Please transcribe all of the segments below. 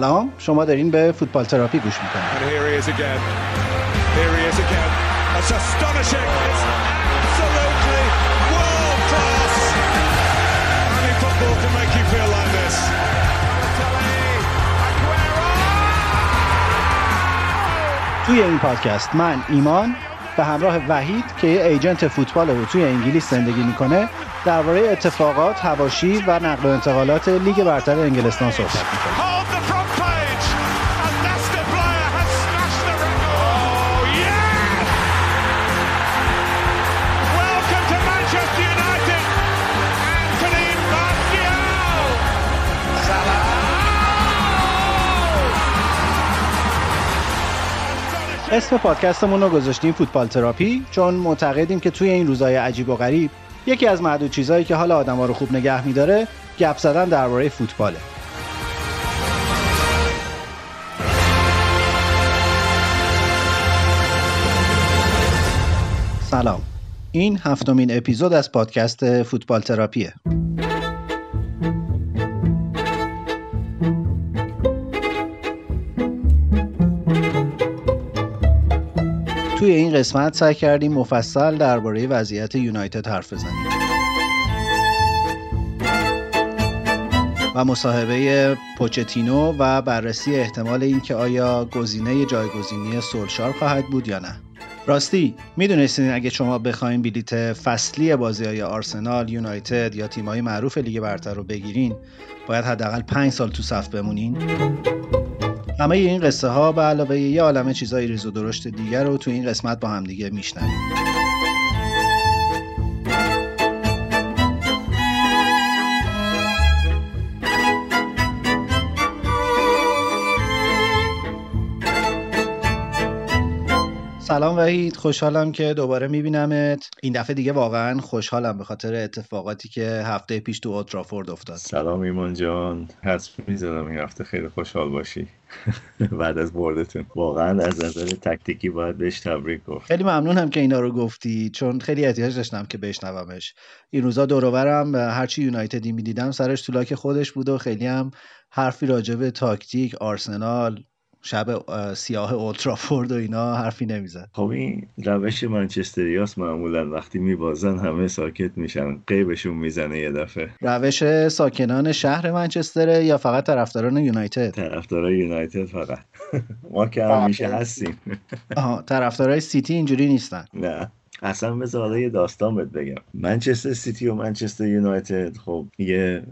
سلام. شما دارین به فوتبال تراپی گوش می‌کنید. توی این پادکست من ایمان به همراه وحید که یه ایجنت فوتبال رو توی انگلیس زندگی می‌کنه درباره اتفاقات، هواشی و نقل و انتقالات لیگ برتر انگلستان صحبت می‌کنه. اسم پادکستمون رو گذاشتیم فوتبال تراپی چون معتقدیم که توی این روزهای عجیب و غریب یکی از معدود چیزهایی که حال آدما رو خوب نگه میداره گپ زدن درباره فوتباله. سلام. این هفتمین اپیزود از پادکست فوتبال تراپیه. توی این قسمت سعی کردیم مفصل درباره وضعیت یونایتد حرف بزنیم و مصاحبه پوچتینو و بررسی احتمال اینکه آیا گزینه جایگزینی سولشار خواهد بود یا نه راستی می‌دونستین اگه شما بخواین بلیت فصلی بازی های آرسنال، یونایتد یا تیمای معروف لیگ برتر رو بگیرین باید حداقل 5 سال تو صف بمونین؟ همه این قصه ها به علاوه یه عالمه چیزای ریز و درشت دیگر رو تو این قسمت با همدیگه میشنویم. سلام وحید خوشحالم که دوباره میبینمت. این دفعه دیگه واقعا خوشحالم به خاطر اتفاقاتی که هفته پیش تو اوترافورد افتاد. سلام ایمان جان. حس می‌زدم این هفته خیلی خوشحال باشی. بعد از بردتون. واقعا از نظر تکتیکی باید بهش تبریک گفت. خیلی ممنونم که اینا رو گفتی چون خیلی احتیاج داشتم که بشنومش. این روزا دوروبرم هرچی یونایتدی می‌دیدم سرش تو خودش بود و خیلی هم حرفی راجع به تاکتیک آرسنال شب سیاه اولترافورد و اینا حرفی نمی‌زد. خب این روش منچستریاس معمولا وقتی میبازن همه ساکت میشن قیبشون می‌زنه یه دفعه. روش ساکنان شهر منچستره یا فقط طرفداران یونایتد؟ طرفدارای یونایتد فقط. ما که همیشه هستیم. آها طرفدارای سیتی اینجوری نیستن. نه. اصلا بذار یه داستان بهت بگم. منچستر سیتی و منچستر یونایتد خب یه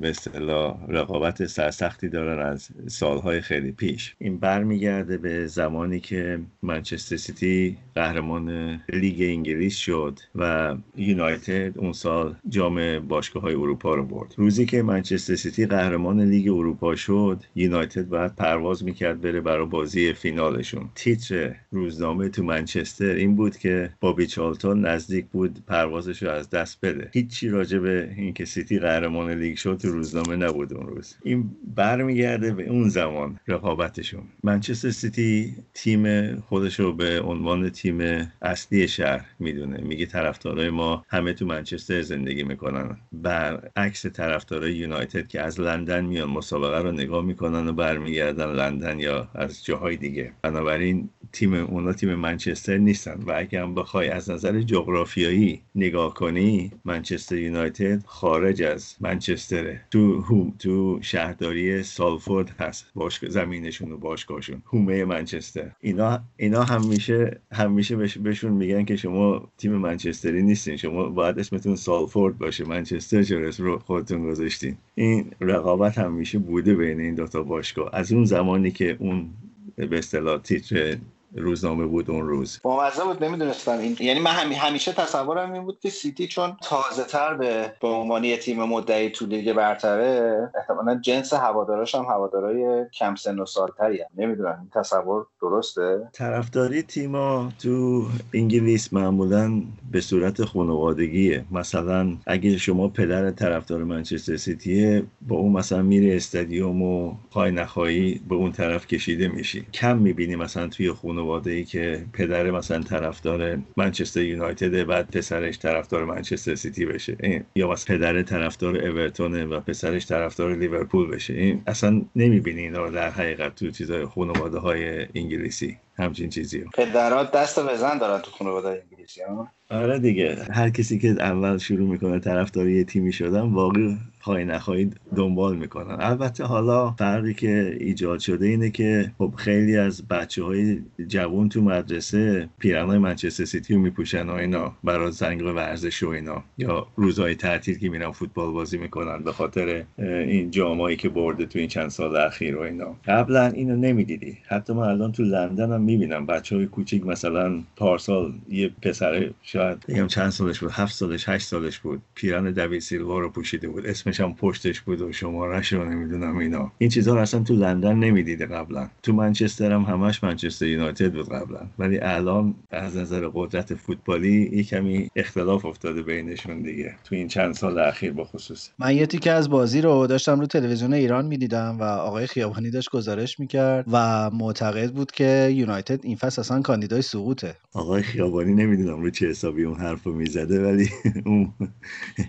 به اصطلاح رقابت سرسختی دارن از سالهای خیلی پیش. این برمیگرده به زمانی که منچستر سیتی قهرمان لیگ انگلیس شد و یونایتد اون سال جام باشگاه های اروپا رو برد. روزی که منچستر سیتی قهرمان لیگ اروپا شد یونایتد باید پرواز می‌کرد بره برای بازی فینالشون. تیتر روزنامه تو منچستر این بود که بابی چارلتون نزدیک بود پروازش رو از دست بده. هیچی راجع به اینکه سیتی قهرمان لیگ شد تو روزنامه نبود اون روز. این برمیگرده به اون زمان رقابتشون. منچستر سیتی تیم خودش رو به عنوان تیم اصلی شهر می‌دونه. میگه طرفدارای ما همه تو منچستر زندگی می‌کنن. برعکس طرفدارای یونایتد که از لندن میان مسابقه رو نگاه می‌کنن و برمیگردن لندن یا از جاهای دیگه. بنابراین تیم اونا تیم منچستر نیستن و اگه هم بخوای نظر جغرافیایی نگاه کنی منچستر یونایتد خارج از منچستره. تو تو شهرداری سالفورد هست. باش زمینشون و باشگاهشون. هومه منچستر. اینا اینا همیشه همیشه بهشون میگن که شما تیم منچستری نیستین. شما باید اسمتون سالفورد باشه. منچستر چرا رو خودتون گذاشتین. این رقابت همیشه بوده بین این دوتا باشگاه. از اون زمانی که اون به اصطلاح تیتر روزنامه بود اون روز. بامزه بود نمی‌دونستم. این یعنی من همیشه تصورم این بود که سیتی چون تازه تر به به عنوان یه تیم مدعی تو لیگ برتره احتمالا جنس هواداراش هم هوادارای کم سن و سالتری هم. نمی‌دونم این تصور درسته؟ طرفداری تیما تو انگلیس معمولا به صورت خانوادگیه. مثلا اگه شما پدر طرفدار منچستر سیتیه با اون مثلا میره استادیوم و پای نخواهی به اون طرف کشیده میشی. کم می‌بینی مثلا توی خونه خانواده ای که پدر مثلا طرفدار منچستر یونایتد بعد پسرش طرفدار منچستر سیتی بشه. این یا مثلا پدر طرفدار اورتون و پسرش طرفدار لیورپول بشه. این اصلا نمی‌بینی اینا رو در حقیقت تو چیزای خانواده های انگلیسی. همچین چیزی پدرات دست بزن دارن تو خانواده انگلیسی ها؟ آره دیگه. هر کسی که اول شروع می‌کنه طرفدار یه تیمی شدن واقعی خواهی نخواهی دنبال می‌کنن. البته حالا فرقی که ایجاد شده اینه که خب خیلی از بچه های جوان تو مدرسه پیرن های منچستر سیتی رو میپوشن و اینا برای زنگ ورزش و اینا. یا روزهای تعطیل که میرن فوتبال بازی می‌کنن به خاطر این جامایی که برده تو این چند سال اخیر و اینا. قبلا اینو نمی‌دیدی. حتی من الان تو لندن هم می‌بینم. بچه های کوچیک مثلا پارسال یه پسر شاید بگم چند سالش بود؟ هفت سالش هشت سالش بود. پیرن دوید سیلوا رو پوشیده بود. اسمش هم پشتش بود و شمارش رو نمی‌دونم اینا. این چیزها رو اصلا تو لندن نمی‌دیده قبلا. تو منچستر هم همش منچستر یونایتد بود قبلا. ولی الان از نظر قدرت فوتبالی یه کمی اختلاف افتاده بینشون دیگه. تو این چند سال اخیر با خصوص. من یه تیکه از بازی رو داشتم رو تلویزیون ایران می‌دیدم و آقای خیابانی داشت گزارش می‌کرد و معتقد بود که یونایتد این فصل اصلا کاندیدای سقوطه. آقای خیابانی نمی‌دونم رو چه حسابی اون حرفو می‌زده ولی اون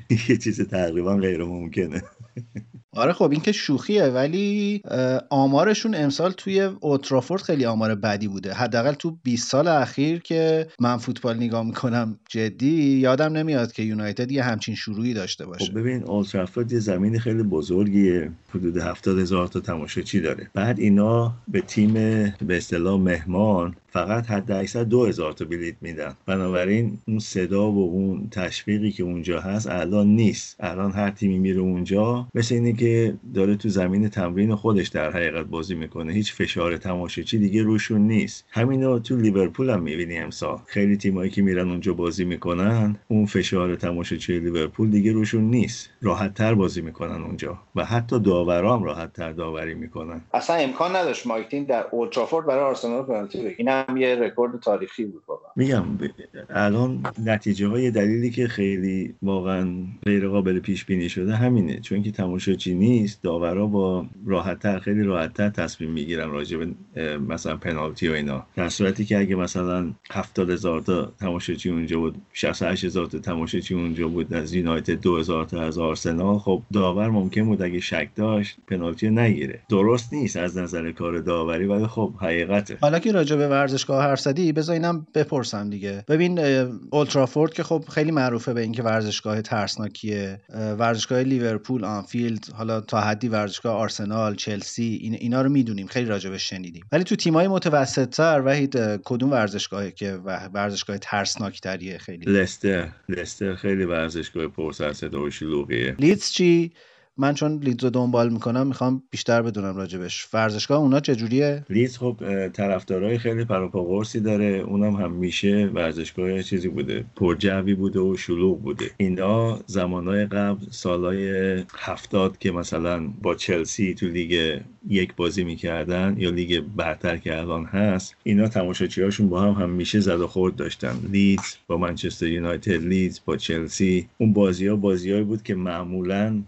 یه چیز تقریبا غیر ممکنه آره خب این که شوخیه ولی آمارشون امسال توی اوترافورد خیلی آمار بدی بوده. حداقل تو 20 سال اخیر که من فوتبال نگاه می‌کنم جدی یادم نمیاد که یونایتد یه همچین شروعی داشته باشه. خب ببین اولترافورد یه زمین خیلی بزرگیه. حدود 70 هزار تا تماشاچی داره. بعد اینا به تیم به اصطلاح مهمان فقط حد اکثر دو هزار تا بلیت میدن. بنابراین اون صدا و اون تشویقی که اونجا هست الان نیست. الان هر تیمی میره اونجا مثل اینه که داره تو زمین تمرین خودش در حقیقت بازی می‌کنه. هیچ فشار تماشاچی دیگه روشون نیست. همینو تو لیورپول هم می‌بینی امسال. خیلی تیمایی که میرن اونجا بازی می‌کنن اون فشار تماشاچی لیورپول دیگه روشون نیست. راحت تر بازی می‌کنن اونجا و حتی داورام راحت تر داوری می‌کنن. اصلا امکان نداشت مایک در اولترافورد برای آرسنال پنالتی بگیره. هم یه رکورد تاریخی بود بابا میگم الان نتیجه های دلیلی که خیلی واقعا غیر قابل پیش بینی شده همینه. چون که تماشاچی نیست داورا با راحتتر خیلی راحتتر تصمیم می‌گیرن راجع به مثلا پنالتی و اینا. در صورتی که اگه مثلا 70 هزار تا تماشاچی اونجا بود 68 هزار تا تماشاچی اونجا بود از یونایتد 2 هزار تا از آرسنال خب داور ممکن بود اگه شک داشت پنالتی نگیره. درست نیست از نظر کار داوری ولی خب حقیقته. حالا که راجع به ورزشگاه حرف زدی بذار بپرسم دیگه. ببین اولترافورد که خب خیلی معروفه به اینکه ورزشگاه ترسناکیه. ورزشگاه لیورپول آنفیلد حالا تا حدی ورزشگاه آرسنال چلسی این اینا رو می‌دونیم خیلی راجبش شنیدیم. ولی تو تیمای متوسط تر وحید کدوم ورزشگاهی که ورزشگاه ترسناک تریه خیلی؟ لستر. لستر خیلی ورزشگاه پرسر و شلوغیه لیدز چی؟ من چون لیدز رو دنبال می‌کنم می‌خوام بیشتر بدونم راجبش. ورزشگاه اونا چجوریه؟ لیدز خب طرفدارای خیلی پروپا قرصی داره. اونم هم میشه ورزشگاه چیزی بوده. پرجوی بوده و شلوغ بوده. اینا زمانهای قبل سالهای هفتاد که مثلا با چلسی تو لیگ یک بازی می‌کردن یا لیگ برتر که الان هست اینا تماشاچی هاشون با هم هم میشه زد و خورد داشتن. لیدز با منچستر یونایتد لیدز با چلسی. اون بازی ها بازیهایی بود که معمولا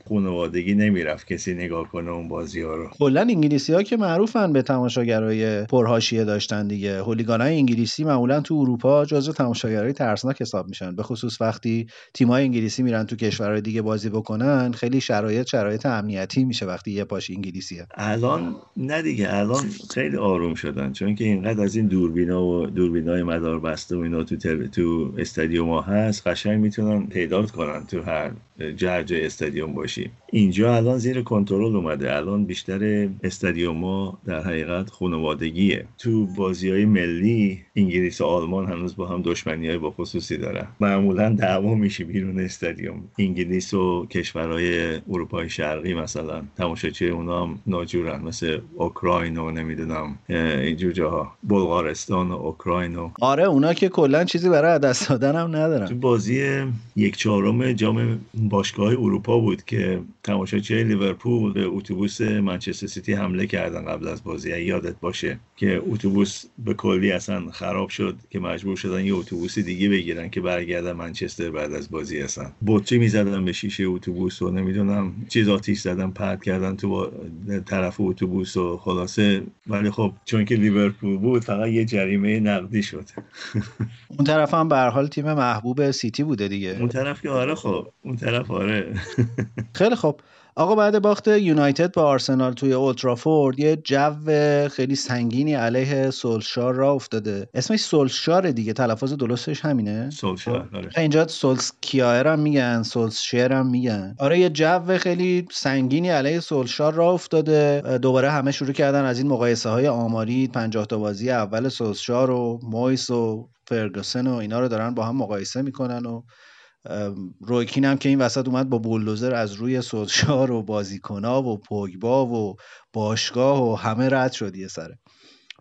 خانوادگی نمی‌رفت کسی نگاه کنه اون بازی ها رو. کلا انگلیسی ها که معروفن به تماشاگرای پرهاشیه داشتن دیگه. هولیگان های انگلیسی معمولا تو اروپا جزو تماشاگرای ترسناک حساب میشن. به خصوص وقتی تیم های انگلیسی میرن تو کشورهای دیگه بازی بکنن خیلی شرایط شرایط امنیتی میشه وقتی یه پاش انگلیسیه. الان نه دیگه الان خیلی آروم شدن. چون که اینقدر از این دوربینا و دوربینای مدار بسته و اینا تو تل... تو استادیوم ها هست قشنگ می‌تونن پیدات کنن تو هر جرج استادیوم باشی. اینجا الان زیر کنترل اومده. الان بیشتر استادیوم ها در حقیقت خانوادگیه. تو بازی های ملی انگلیس و آلمان هنوز با هم دشمنی های با خصوصی دارن. معمولا دعوا میشه بیرون استادیوم. انگلیس و کشورهای اروپای شرقی مثلا. تماشاچی اونا هم ناجورن مثل اوکراین و نمی‌دونم اینجور جاها. بلغارستان و اوکراین و آره اونا که کلا چیزی برای دست دادن هم ندارن. تو بازی یک چهارم جام باشگاه اروپا بود که تماشاچی لیورپول به اتوبوس منچستر سیتی حمله کردن قبل از بازی. یادت باشه که اتوبوس به کلی اصلا خراب شد که مجبور شدن یه اتوبوس دیگه بگیرن که برگردن منچستر بعد از بازی اصلا. بطری می‌زدن به شیشه اتوبوس و نمی‌دونم چیز آتیش زدن پرت کردن تو طرف اتوبوس و خلاصه. ولی خب چون که لیورپول بود فقط یه جریمه نقدی شد. اون طرف هم به حال تیم محبوب سیتی بوده دیگه. اون طرف که آره خب اون طرف آره. خیلی خب. آقا بعد باخت یونایتد با آرسنال توی اولترافورد یه جو خیلی سنگینی علیه سولشار را افتاده. اسمش سولشار دیگه تلفظ درستش همینه. سولشار آره. اینجا سولسکیایر هم میگن سولشیر هم میگن. آره یه جو خیلی سنگینی علیه سولشار را افتاده. دوباره همه شروع کردن از این مقایسه های آماری 50 تا بازی اول سولشار و مویس و فرگوسن و اینا رو دارن با هم مقایسه می‌کنن و رویکین هم که این وسط اومد با بولدوزر از روی سوشار و بازیکنا و پوگبا و باشگاه و همه رد شد یه سره.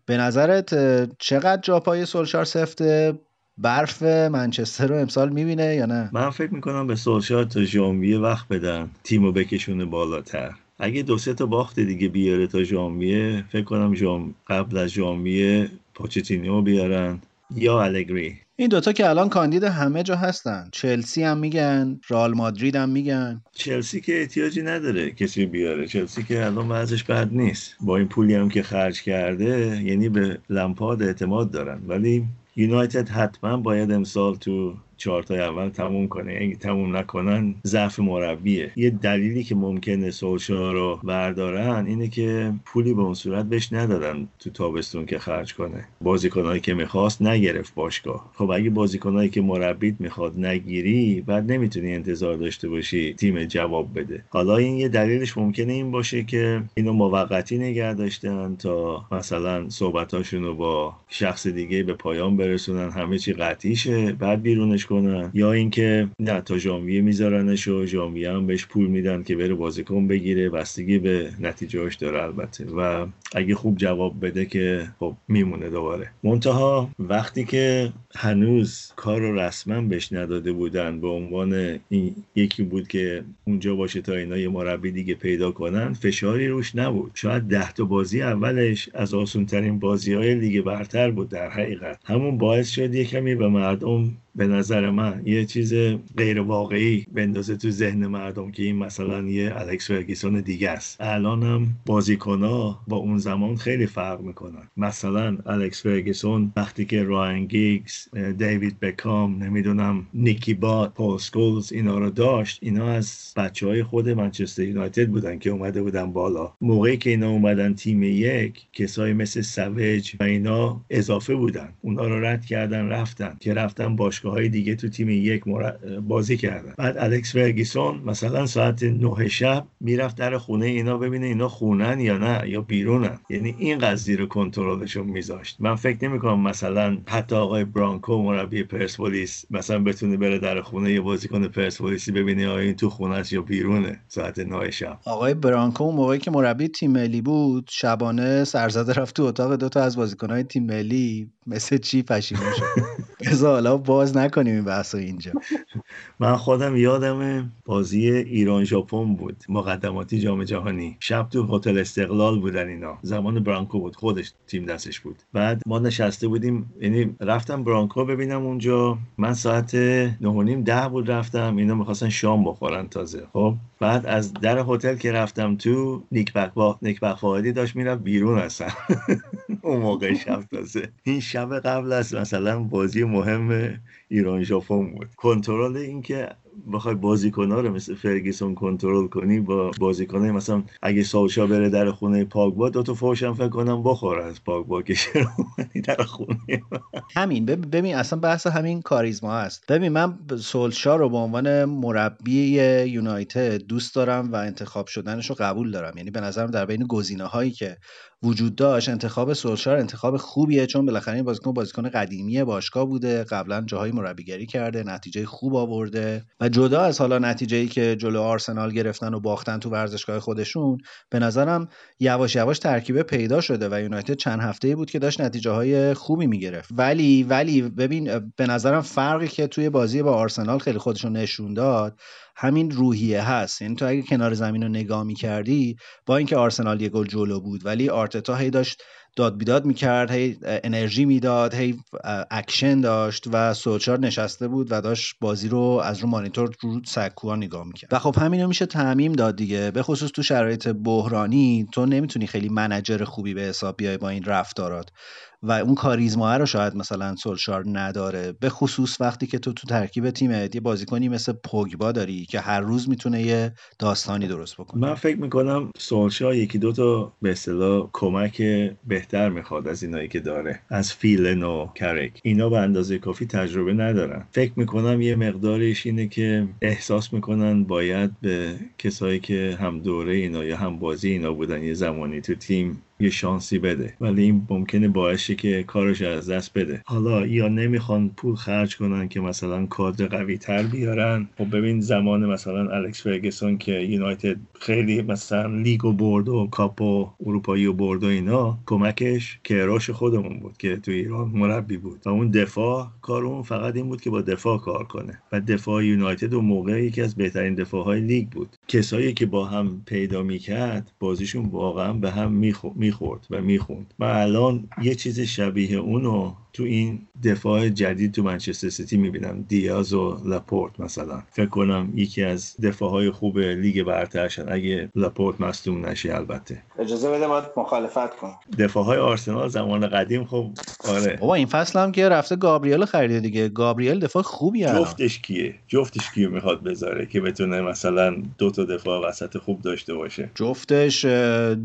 به نظرت چقدر جا پای سولشار سفته برف منچستر رو امسال می‌بینه یا نه؟ من فکر می‌کنم به سولشار تا ژانویه وقت بدن. تیمو بکشونه بالاتر. اگه دو سه تا باخت دیگه بیاره تا ژانویه فکر کنم جام قبل از ژانویه پوچتینیو بیارن. یا الگری این دوتا که الان کاندید همه جا هستن. چلسی هم میگن رال مادرید هم میگن. چلسی که احتیاجی نداره کسی بیاره. چلسی که الان وضعش بد نیست. با این پولی هم که خرج کرده یعنی به لمپاد اعتماد دارن. ولی یونایتد حتما باید امسال تو چهارتای اول تموم کنه. اگه تموم نکنن ضعف مربیه. یه دلیلی که ممکنه سولشا رو بردارن اینه که پولی به اون صورت بهش ندادن تو تابستون که خرج کنه. بازیکنهایی که می‌خواست نگرفت باشگاه. خب اگه بازیکنهایی که مربیت می‌خواد نگیری بعد نمی‌تونی انتظار داشته باشی تیم جواب بده. حالا این یه دلیلش ممکنه این باشه که اینو موقتی نگه داشتن تا مثلا صحبتاشون با شخص دیگه به پایان برسونن. همه چی قطعی شه بعد بیرونش کنن. یا اینکه نه تا ژانویه میذارنش و ژانویه هم بهش پول میدن که بره بازیکن بگیره. بستگی به نتیجهش داره البته. و اگه خوب جواب بده که خب میمونه دوباره. منتها وقتی که هنوز کار رو رسما بهش نداده بودن به عنوان این یکی بود که اونجا باشه تا اینا یه مربی دیگه پیدا کنن فشاری روش نبود. شاید ده تا بازی اولش از آسون ترین بازی های لیگ برتر بود در حقیقت. همون باعث شد یه کمی به مردم به نظر من یه چیز غیر واقعی بندازه تو ذهن مردم که این مثلا یه الکس فرگیسون دیگه است. الان تیم ها با اون زمان خیلی فرق می‌کنن. مثلا الکس فرگیسون وقتی که راین گیگز دیوید بکام نمی‌دونم نیکی بات پول سکولز اینا رو داشت اینا از بچه های خود منچستر یونایتد بودن که اومده بودن بالا. موقعی که اینا اومدن تیم یک کسایی مثل سویج و اینا اضافه بودن. اونا رو رد کردن رفتن. که رفتن باشگاه های دیگه تو تیم یک بازی کردن. بعد الکس فرگیسون مثلا ساعت نه شب می‌رفت در خونه اینا ببینه اینا خونن یا نه یا بیرونن. یعنی این قضیه رو کنترلشون میذاشت. من فکر نمی کنم مثلا حتی آقای برانکو مربی پرسپولیس مثلا بتونه بره در خونه یه بازیکن پرسپولیسی ببینه آیا این تو خونه است یا بیرونه ساعت 9 شب. آقای برانکو موقعی که مربی تیم ملی بود شبانه سرزده رفت تو اتاق دو تا از بازیکنهای تیم ملی مثل چی پشیمون شد؟ بذار حالا باز نکنیم این بحث اینجا. من خودم یادم بازی ایران ژاپن بود مقدماتی جام جهانی. شب تو هتل استقلال بودن اینا. زمان برانکو بود خودش تیم دستش بود. بعد ما نشسته بودیم یعنی رفتم برانکو ببینم اونجا. من ساعت نه ده بود رفتم. اینا می‌خواستن شام بخورن تازه. خب؟ بعد از در هتل که رفتم تو نیک با نیک داشت می‌رفت بیرون اصلا. اون موقع شب تازه. این شب قبل از مثلا بازی مهم ایران ژاپن بود. کنترل اینکه بخوای بازیکن‌ها رو مثل فرگیسون کنترل کنی با بازیکنای مثلا اگه سالشا بره در خونه پاگبا دو تا فوشم فکر کنم بخوره از پاگبا که در خونه. همین. ببین اصلا بحث همین کاریزما هست. ببین من سولشا رو به عنوان مربی یونایتد دوست دارم و انتخاب شدنش رو قبول دارم. یعنی به نظرم در بین گزینه هایی که وجود داشت. انتخاب سولشار انتخاب خوبیه چون بالاخره این بازیکن بازیکن قدیمی باشگاه بوده. قبلا جاهای مربیگری کرده نتیجه خوب آورده و جدا از حالا نتیجه که جلو آرسنال گرفتن و باختن تو ورزشگاه خودشون به نظرم یواش یواش ترکیبه پیدا شده و یونایتد چند هفته بود که داشت نتیجه های خوبی می‌گرفت. ولی ولی ببین به نظرم فرقی که توی بازی با آرسنال خیلی خودشون نشون داد همین روحیه هست. یعنی تو اگه کنار زمین رو نگاه می‌کردی با اینکه آرسنال یه گل جلو بود ولی آرتتا هی داشت داد بیداد می‌کرد هی انرژی می‌داد هی اکشن داشت و سولشار نشسته بود و داشت بازی رو از رو مانیتور رو سکوها نگاه می‌کرد. و خب همین رو میشه تعمیم داد دیگه. به خصوص تو شرایط بحرانی تو نمی‌تونی خیلی manager خوبی به حساب بیای با این رفتارات. و اون کاریزما رو شاید مثلا سولشار نداره به خصوص وقتی که تو تو ترکیب تیمت یه بازیکنی مثل پوگبا داری که هر روز می‌تونه یه داستانی درست بکنه. من فکر می‌کنم سولشار یکی دو تا به اصطلاح کمک بهتر می‌خواد از اینایی که داره از فیلن و کریک. اینا به اندازه کافی تجربه ندارن. فکر می‌کنم یه مقدارش اینه که احساس می‌کنن باید به کسایی که هم دوره اینا یا هم بازی اینا بودن یه زمانی تو تیم یه شانسی بده. ولی این ممکنه باعث که کارش از دست بده. حالا یا نمی‌خوان پول خرج کنن که مثلا کادر قوی تر بیارن. خب ببین زمان مثلا الکس فرگسون که یونایتد خیلی مثلا لیگو برد و کاپ اروپایی و برد و اینا کمکش کیروش خودمون بود که تو ایران مربی بود. و اون دفاع کار اون فقط این بود که با دفاع کار کنه. و دفاع یونایتد اون موقع یکی از بهترین دفاع های لیگ بود. کسایی که با هم پیدا می‌کرد بازیشون واقعا به هم می‌خورد می‌خورد و می‌خوند. و الان یه چیز شبیه اونو تو این دفاع جدید تو منچستر سیتی می‌بینم. دیاز و لاپورت مثلا. فکر کنم یکی از دفاع های خوب لیگ برترشن. اگه لاپورت مصدوم نشه البته. اجازه بده باید مخالفت کنم. دفاع های آرسنال زمان قدیم خب آره. بابا این فصل هم که رفته گابریل خریده دیگه. گابریل دفاع خوبی جفتش کیه؟ جفتش کیو می‌خواد بذاره که بتونه مثلا دو تا دفاع وسط خوب داشته باشه؟ جفتش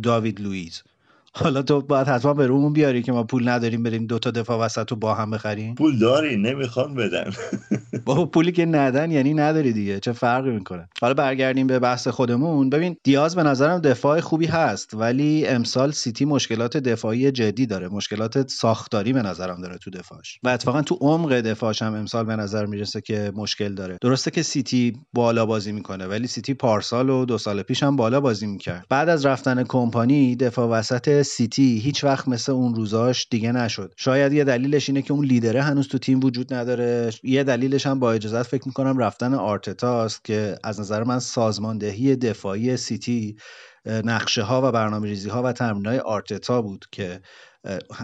داوید لوئیس حالا تو باید حتما به رومون بیاری که ما پول نداریم بریم دوتا دفاع وسط رو با هم بخریم؟ پول داری نمی‌خوان بدن با پولی که ندن یعنی نداری دیگه چه فرقی می‌کنه؟ حالا برگردیم به بحث خودمون. ببین دیاز به نظرم دفاع خوبی هست ولی امسال سیتی مشکلات دفاعی جدی داره مشکلات ساختاری به نظرم داره تو دفاعش. و اتفاقا تو عمق دفاعش هم امسال به نظر می‌رسه که مشکل داره. درسته که سیتی بالا بازی می‌کنه ولی سیتی پارسال و دو سال پیش هم بالا بازی می‌کرد. بعد از رفتن کمپانی دفاع وسط سیتی هیچ وقت مثل اون روزاش دیگه نشد. شاید یه دلیلش اینه که اون لیدره هنوز تو تیم وجود نداره. یه دلیلش هم با اجازت فکر می‌کنم رفتن آرتتاست که از نظر من سازماندهی دفاعی سیتی نقشه ها و برنامه ریزی ها و تمرین های آرتتا بود که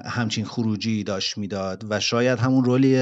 همچین خروجی داشت می‌داد و شاید همون role ی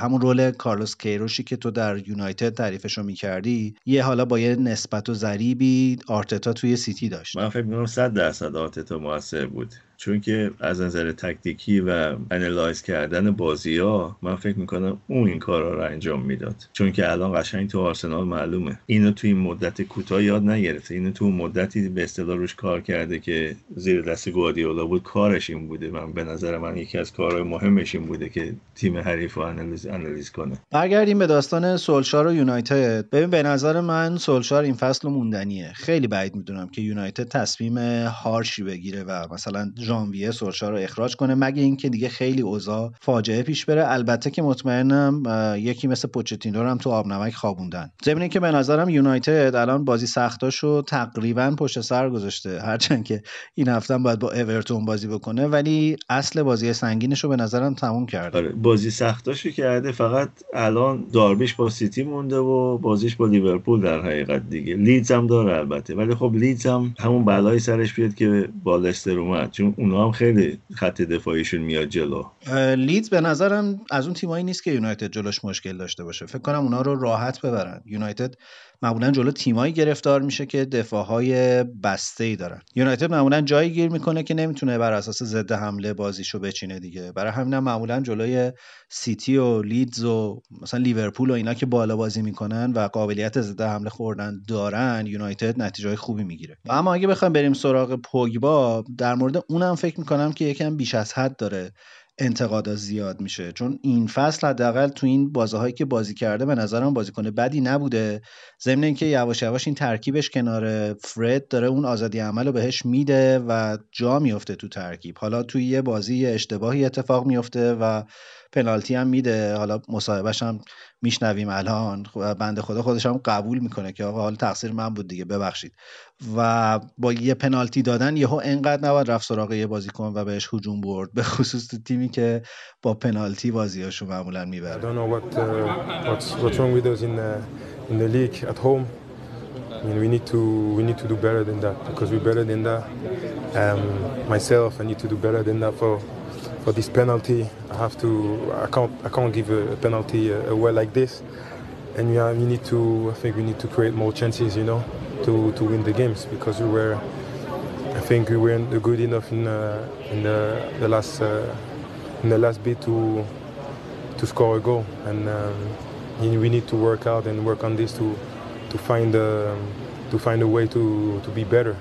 همون role کارلوس کیروشی که تو در یونایتد تعریفش رو می‌کردی یه حالا با یه نسبت و ضریبی آرتتا توی سیتی داشت. من فکر می‌کنم 100 درصد آرتتا موثر بود. چون که از نظر تاکتیکی و analyze کردن بازی ها من فکر می‌کنم اون این کارا رو انجام می‌داد. چون که الان قشنگ تو آرسنال معلومه. اینو تو این مدت کوتاه یاد نگرفته. اینو تو مدتی به اصطلاح روش کار کرده که زیر دست گواردیولا بود کارش این بوده. من به نظر من یکی از کارهای مهمش این بوده که تیم حریف رو انالیز, انالیز کنه. برگردیم به داستان سولشار و یونایتد. ببین به نظر من سولشار این فصل موندنیه. خیلی بعید می‌دونم که یونایتد تصمیم harsh ی بگیره و مثلا ژانویه سولشار رو اخراج کنه. مگه اینکه دیگه خیلی اوضاع فاجعه پیش بره. البته که مطمئنم یکی مثل پوچتینو هم تو آبنمک خوابوندن. ضمن که به نظرم یونایتد الان بازی سختاشو تقریبا پشت سر گذاشته. هرچند که این هفته باید با اورتون بازی بکنه. ولی اصل بازی سنگینش رو به نظرم تموم کرده. آره بازی سختاشو کرده. فقط الان داربیش با سیتی مونده و بازیش با لیورپول در حقیقت دیگه. لیدز هم داره البته. ولی خب لیدز هم همون بلایی سرش بیاد که با لستر اومد. چون اونا هم خیلی خط دفاعیشون میاد جلو. لیدز به نظرم از اون تیمایی نیست که یونایتد جلوش مشکل داشته باشه. فکر کنم اونا رو راحت ببرن. یونایتد معمولا جلو تیمایی گرفتار میشه که دفاعهای بسته ای دارن. یونایتد معمولا جایی گیر می‌کنه که نمی‌تونه بر اساس ضد حمله بازیشو بچینه دیگه. برای همین هم معمولا جلوی سیتی و لیدز و مثلا لیورپول و اینا که بالا بازی می‌کنن و قابلیت ضد حمله خوردن دارن یونایتد نتیجه خوبی می‌گیره. و اما اگه بخوایم بریم سراغ پوگبا در مورد اونم فکر می‌کنم که یکم بیش از حد داره. انتقادا زیاد میشه. چون این فصل حداقل تو این بازه هایی که بازی کرده به نظرم بازیکن بدی نبوده. ضمن اینکه یواش یواش این ترکیبش کنار فرد داره اون آزادی عمل رو بهش میده و جا میفته تو ترکیب. حالا توی یه بازی اشتباهی اتفاق میفته و پنالتی هم میده. حالا مصاحبهش هم میشنویم الان بنده خدا خودش هم قبول می‌کنه که آقا حالا تقصیر من بود دیگه ببخشید و با یه پنالتی دادن یهو انقدر نباید رفت سراغ یه بازیکن و بهش هجوم برد به خصوص تو تیمی که با پنالتی بازیاشو معمولا می‌بره at home. I mean, we need to we need to do better than that because we're better than that. Um, myself, I need to do better than that for for this penalty. I have to. I can't. I can't give a, penalty away like this. And we need to. I think we need to create more chances. You know, to to win the games because we were. I think we weren't good enough in uh, in the, the last uh, in the last bit to to score a goal, and um, we need to work out and work on this to to find um, to find a way to to be better.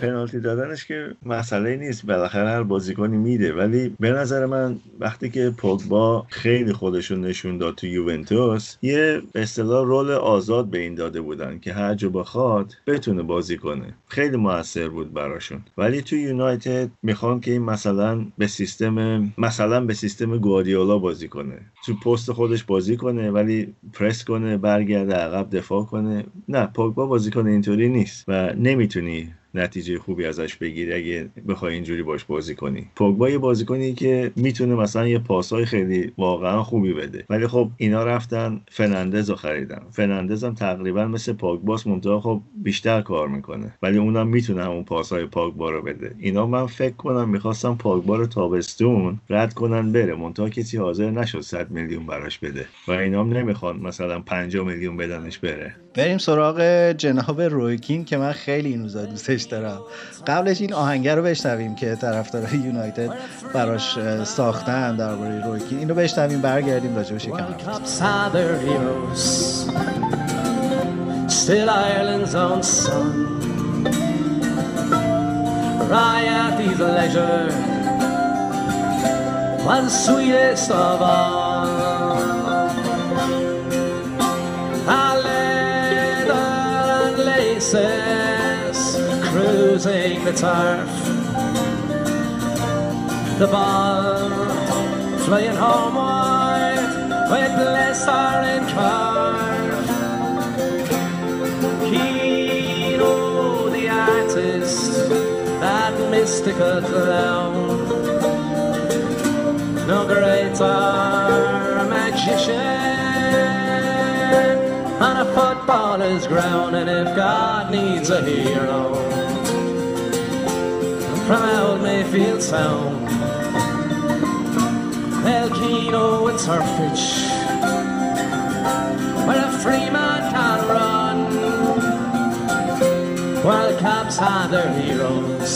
پنالتی دادنش که مسئله نیست بالاخره هر بازیکنی میده. ولی به نظر من وقتی که پوگبا خیلی خودشون نشون داد تو یوونتوس یه اصطلاح رول آزاد به این داده بودن که هر جا بخواد بتونه بازی کنه. خیلی موثر بود براشون. ولی تو یونایتد می‌خوان که این مثلا به سیستم مثلا به سیستم گواردیولا بازی کنه. تو پست خودش بازی کنه ولی پرس کنه برگرده عقب دفاع کنه. نه پوگبا بازیکن اینطوری نیست و نمی‌تونی نتیجه خوبی ازش بگیری اگه بخوای اینجوری باش بازی کنی. پوگبا یه بازیکنی که می‌تونه مثلا یه پاسای خیلی واقعا خوبی بده. ولی خب اینا رفتن فنندز رو خریدن. فنندز هم تقریبا مثل پوگباس منتها خب بیشتر کار می‌کنه. ولی اونم می‌تونه همون پاسای پوگبا رو بده. اینا من فکر کنم می‌خواستم پوگبا رو تابستون رد کنن بره. منتها کسی حاضر نشد 100 میلیون براش بده. و اینا هم نمی‌خوان مثلا 5 میلیون بدنش بره. بریم سراغ جناب رویکین که من خیلی این روزا دوستش دارم قبلش این آهنگر رو بشنویم که طرفدار یونایتد براش ساختن درباره رویکین اینو بشنویم برگردیم راجع به شکم. Still Ireland's own son Rioty's leisure. Was the sweetest of all. Cruising the turf. The ball flying homeward with Leicester in curve. Kino, the artist, that mystical clown. No greater magician on a footballer's ground. And if God needs a hero from Mayfield Sound, El Kino and Surfitch, where a free man can run, while Caps had their heroes.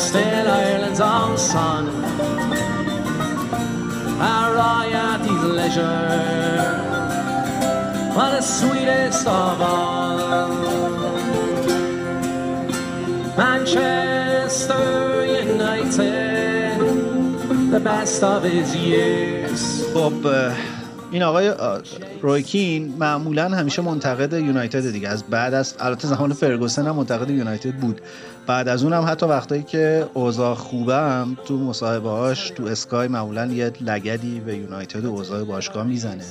Still Ireland's own son, our royalty's leisure. are the sweetest of all. Manchester United, the best of his years. خب این آقای رویکین معمولا همیشه منتقد یونایتد دیگه. از بعد از البته زمان فرگوسن هم منتقد یونایتد بود. بعد از اون هم حتی وقتایی که اوضاع خوبه هم تو مصاحبه هاش تو اسکای معمولا یه لگدی به یونایتد و اوضاع باشگاه می‌زنه.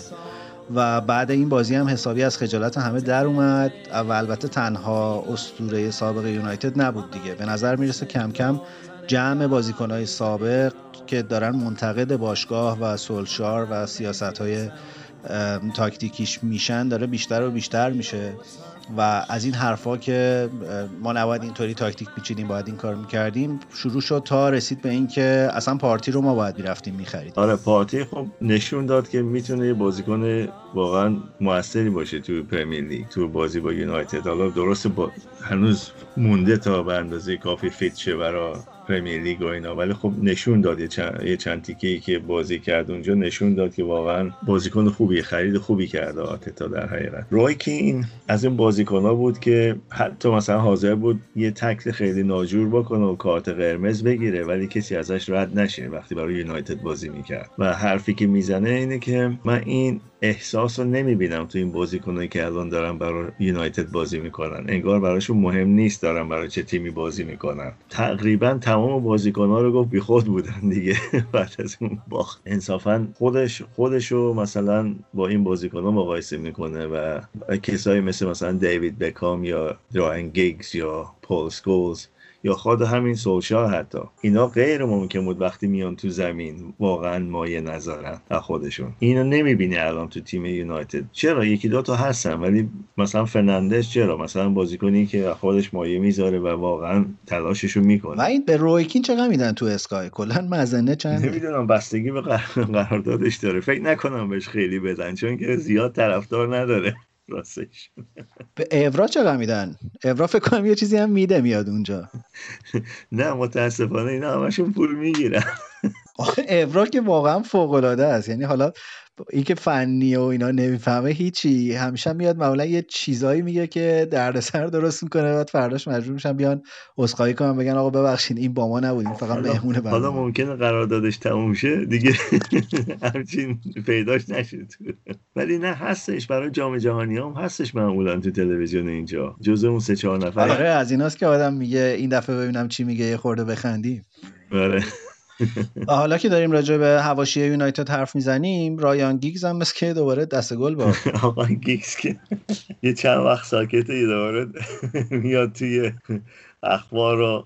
و بعد این بازی هم حسابی از خجالت همه در اومد. و البته تنها استوره سابق یونایتد نبود دیگه. به نظر می‌رسه کم کم جمع بازیکنهای سابق که دارن منتقد باشگاه و سولشار و سیاست های تاکتیکیش میشن داره بیشتر و بیشتر میشه. و از این حرفا که ما نباید اینطوری تاکتیک میچینیم باید این کار می‌کردیم شروع شد تا رسید به اینکه اصلا پارتی رو ما باید می‌رفتیم می‌خرید آره پارتی خب نشون داد که می‌تونه یه بازیکن واقعا موثری باشه تو پرمیر لیگ تو بازی با یونایتد. حالا درسته ها هنوز مونده تا به اندازه کافی fit شه برای پرمیر لیگ و اینا. ولی خب نشون داد یه چند, یه چند تیکه که بازی کرد اونجا نشون داد که واقعا بازیکن خوبی خرید خوبی کرده آرتتا در حقیقت. روی کین از این بازیکن ها بود که حتی مثلا حاضر بود یه تکل خیلی ناجور بکنه و کارت قرمز بگیره ولی کسی ازش رد نشه وقتی برای یونایتد بازی می‌کرد. و حرفی که می‌زنه اینه که من این احساس رو نمی‌بینم تو این بازیکنایی که الان دارن برای یونایتد بازی می‌کنن. انگار براشون مهم نیست دارن برای چه تیمی بازی می‌کنن. تقریبا تمام بازیکنها رو گفت بیخود بودن دیگه. بعد از اون باخت. انصافا خودش خودشو مثلا با این بازیکنها مقایسه می‌کنه و کسایی مثل مثلا دیوید بکام یا دراین گیگز یا پول سکولز یا خود همین سولشار حتی. اینا غیر ممکن بود وقتی میان تو زمین واقعا مایه نظرن از خودشون. اینو نمی‌بینی الان تو تیم یونایتد. چرا؟ یکی دو تا هستن ولی مثلا فرناندز چرا؟ مثلا بازیکنی که خودش مایه می‌ذاره و واقعا تلاششو می‌کنه. و این به رویکین چقدر میدن تو اسکای؟ کلا مزنه چند؟ نمی‌دونم بستگی به قراردادش داره. فکر نکنم بهش خیلی بدن چون که زیاد طرفدار نداره. راستش. به اورا چقدر میدن اورا فکر کنم یه چیزی هم میده میاد اونجا. نه متاسفانه اینا همشون پول می‌گیرن. اورا که واقعا فوق العاده است. یعنی حالا اینکه فنی و اینا نمی‌فهمه هیچی. همیشه میاد معمولا یه چیزایی میگه که دردسر درست می‌کنه بعد فرداش مجبور میشن بیان عذرخواهی کنن بگن آقا ببخشید این با ما نبود این فقط مهمونه برنامه حالا ممکنه قراردادش تموم شه دیگه. همچین پیداش نشه ولی نه هستش. برای جام جهانی هم هستش معمولا تو تلویزیون اینجا. جزء اون سه چهار نفر. آره از ایناست که آدم میگه این دفعه ببینم چی میگه یه خورده بخندیم. آره. حالا که داریم راجع به هواشی یونایتد حرف می‌زنیم رایان گیگز هم مثل که دوباره دست گل با آقا گیگز که یه چند وقت ساکته دوباره میاد توی اخبار رو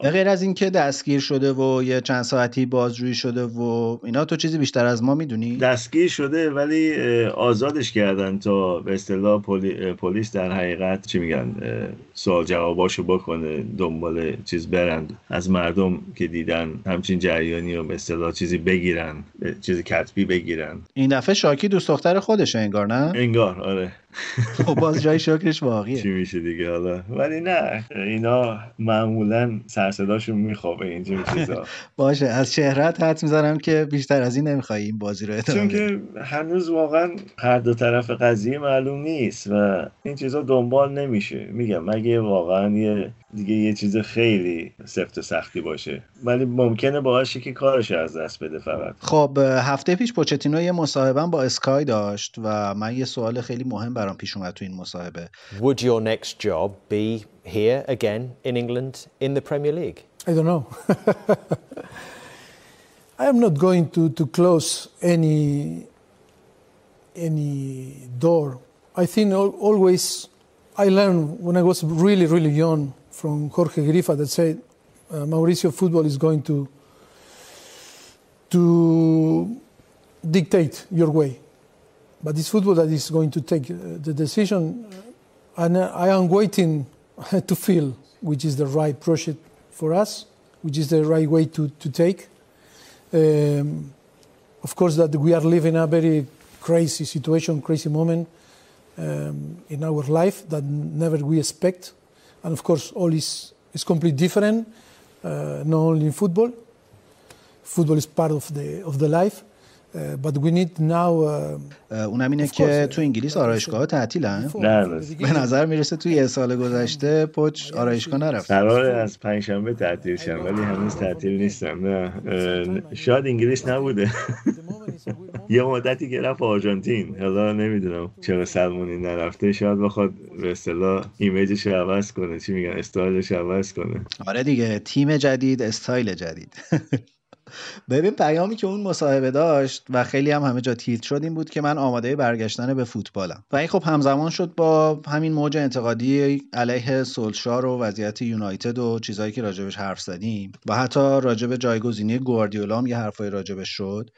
غیر از اینکه دستگیر شده و یه چند ساعتی بازجویی شده و اینا تو چیزی بیشتر از ما می‌دونی؟ دستگیر شده ولی آزادش کردن تا به اصطلاح پلیس در حقیقت چی میگن سوال جواباشو بکنه دنبال چیز برند از مردم که دیدن همچین جریانی رو به اصطلاح چیزی بگیرن چیزی کتبی بگیرن. این دفعه شاکی دوست دختر خودشه انگار نه؟ انگار آره. خب باز جای شکرش واقعیه چی میشه دیگه حالا؟ ولی نه اینا معمولا سرصداشون میخوابه اینجور چیزا. باشه از شهرت حد می‌زنم که بیشتر از این نمی‌خوای این بازی رو ادامه چون که هنوز واقعا هر دو طرف قضیه معلوم نیست و این چیزا دنبال نمیشه. میگم مگه واقعا یه دیگه یه چیز خیلی سفت و سختی باشه ولی ممکنه باشه که کارش از دست بده فقط خب هفته پیش پوچتینو یه مصاحبه با اسکای داشت و من یه سوال خیلی مهم برام پیش اومد تو این مصاحبه Would your next job be here again in England in the Premier League? I don't know. I am not going to, to close any any door. I think always I learned when I was really really young from Jorge Grifa that said uh, Mauricio football is going to to dictate your way, but it's football that is going to take the decision, and I am waiting to feel which is the right project for us, which is the right way to to take. Um, of course, that we are living a very crazy situation, crazy moment um, in our life that never we expect and of course all is, is completely different uh, not only in football. Football is part of the, of the life but we need now uh, اونم اینه که تو انگلیس آرایشگاه تعطیلن. نه به نظر می‌رسه توی یه سال گذشته پوچ آرایشگاه نرفت قرار از پنجشنبه تعطیل شن ولی هنوز تعطیل نیستن نه. شاید انگلیس نبوده. یه مدتی که رفت آرژانتین. حالا نمی‌دونم چرا سلمونی نرفته. شاید بخواد به اصطلاح image ش عوض کنه. چی میگن؟ استایلش عوض کنه. آره دیگه تیم جدید استایل جدید. ببین پیامی که اون مصاحبه داشت و خیلی هم همه جا تیتر شد این بود که من آماده برگشتن به فوتبالم. و این خب همزمان شد با همین موج انتقادی علیه سولشار و وضعیت یونایتد و چیزهایی که راجبش حرف زدیم و حتی راجب جایگزینی گواردیولا هم یه حرفای راجبش شد.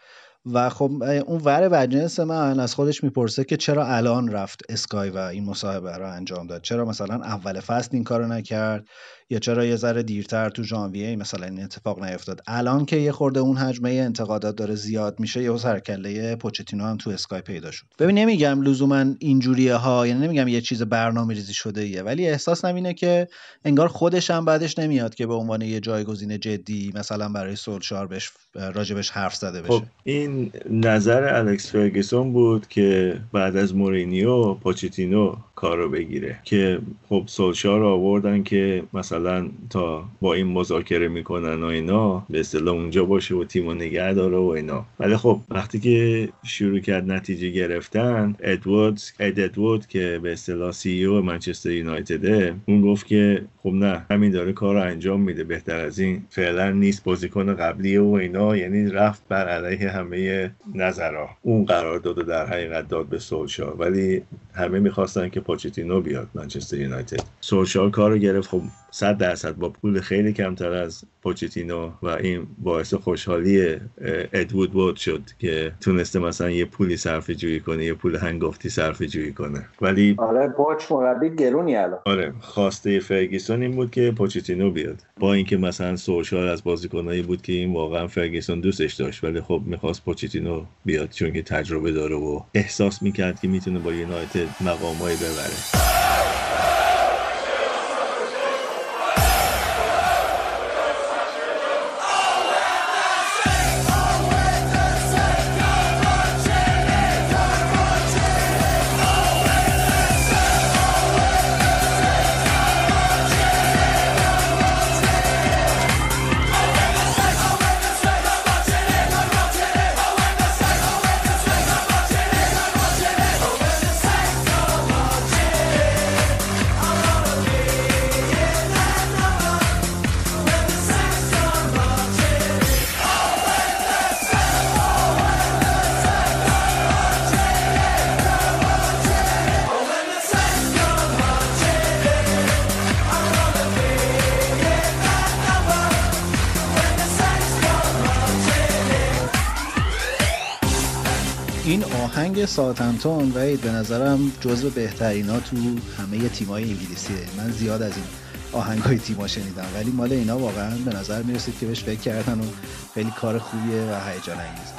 و خب اون ور وجنس من از خودش می‌پرسه که چرا الان رفت اسکای و این مصاحبه رو انجام داد؟ چرا مثلا اول فصل این کارو نکرد؟ یا چرا یه ذره دیرتر تو ژانویه مثلا این اتفاق نیفتاد؟ الان که یه خورده اون حجمه انتقادات داره زیاد میشه یه سرکله پوچتینو هم تو اسکای پیدا شد. ببین نمیگم لزوما اینجوریه ها یعنی نمیگم یه چیز برنامه ریزی شده ایه ولی احساس اینه که انگار خودش هم بعدش نمیاد که به عنوان یه جایگزین جدی مثلا برای سولشار بهش راجبش حرف زده بشه. خب این نظر الکس فرگسون بود که بعد از مورینیو پوچتینو کارو بگیره. که خب سولشار آوردن که مثلا تا با این مذاکره می‌کنن و اینا به اصطلاح اونجا باشه و تیم نگه داره و اینا. ولی خب وقتی که شروع کرد نتیجه گرفتن ادوارد اد ادوارد که به اصطلاح سی او منچستر یونایتده اون گفت که خب نه همین داره کار رو انجام میده. بهتر از این فعلا نیست. بازیکن قبلی و اینا یعنی رفت بر علیه همه نظرها اون قرار داده در حقیقت داد به سولشار ولی همه می‌خواستن که پاچتینو بیاد منچستر یونایتد. سولشار کار رو گرفت. خب صد درصد با پول خیلی کمتر از پوچتینو و این باعث خوشحالی ادوود بود شد که تونسته مثلا یه پولی صرف جویی کنه یه پول هنگفتی صرف جویی کنه. ولی آره باچ مربی گرونی الان. آره خواسته فرگیسون این بود که پوچتینو بیاد. با اینکه مثلا سوشال از بازیکنایی بود که این واقعا فرگیسون دوستش داشت ولی خب می‌خواست پوچتینو بیاد چون که تجربه داره و احساس می‌کرد که می‌تونه با یونایتد مقامایی ببره. آهنگ ساعتمتون وید به نظرم جزو بهترین ها تو همه تیمای انگلیسیه من زیاد از این آهنگ های تیما شنیدم ولی مال اینا واقعا به نظر می‌رسید که بهش فکر کردن و خیلی کار خوبیه و هیجان انگیز.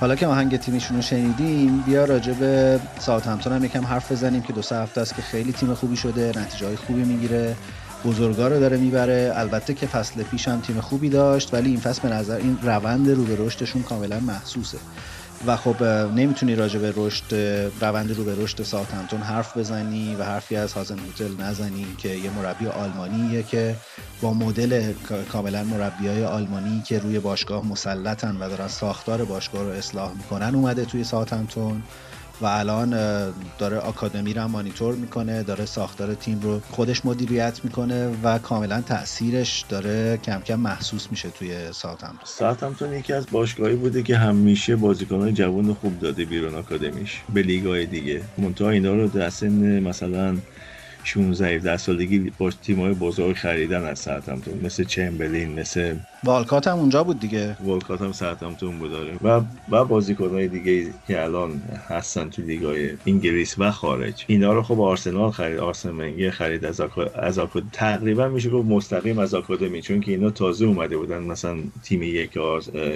حالا که آهنگ تیمشون رو شنیدیم بیا راجع به ساعتمتون هم یکم حرف بزنیم که دو سه هفته است که خیلی تیم خوبی شده نتیجه های خوبی می‌گیره بزرگا رو داره می‌بره. البته که فصل پیش هم تیم خوبی داشت ولی این فصل به نظر این روند رو به رشدشون کاملا محسوسه. و خب نمی‌تونی راجع به رشد روند رو به رشد ساوثهمپتون حرف بزنی و حرفی از هازن هتل نزنی که یه مربی آلمانیه که با مدل کاملا مربی های آلمانی که روی باشگاه مسلطن و دارن ساختار باشگاه رو اصلاح می‌کنن اومده توی ساوثهمپتون. و الان داره آکادمی رو مانیتور می‌کنه داره ساختار تیم رو خودش مدیریت می‌کنه و کاملا تاثیرش داره کم کم محسوس میشه توی ساعتمتون ساعتمتون یکی از باشگاهی بوده که همیشه بازیکنهای جوان خوب داده بیرون آکادمیش به لیگای دیگه. منتها اینا رو در سن مثلا 16 17 سالگی با تیمای بزرگ خریدن از ساعتمتون مثل چمبلین مثل والکات هم اونجا بود دیگه. والکات هم ساعتمتون بود داره و و بازیکنهای دیگه که الان هستن تو لیگای انگلیس و خارج. اینا رو خب آرسنال خرید آرسنال منگه خرید از از تقریبا میشه گفت مستقیم از آکادمی چون که اینا تازه اومده بودن مثلا تیم یک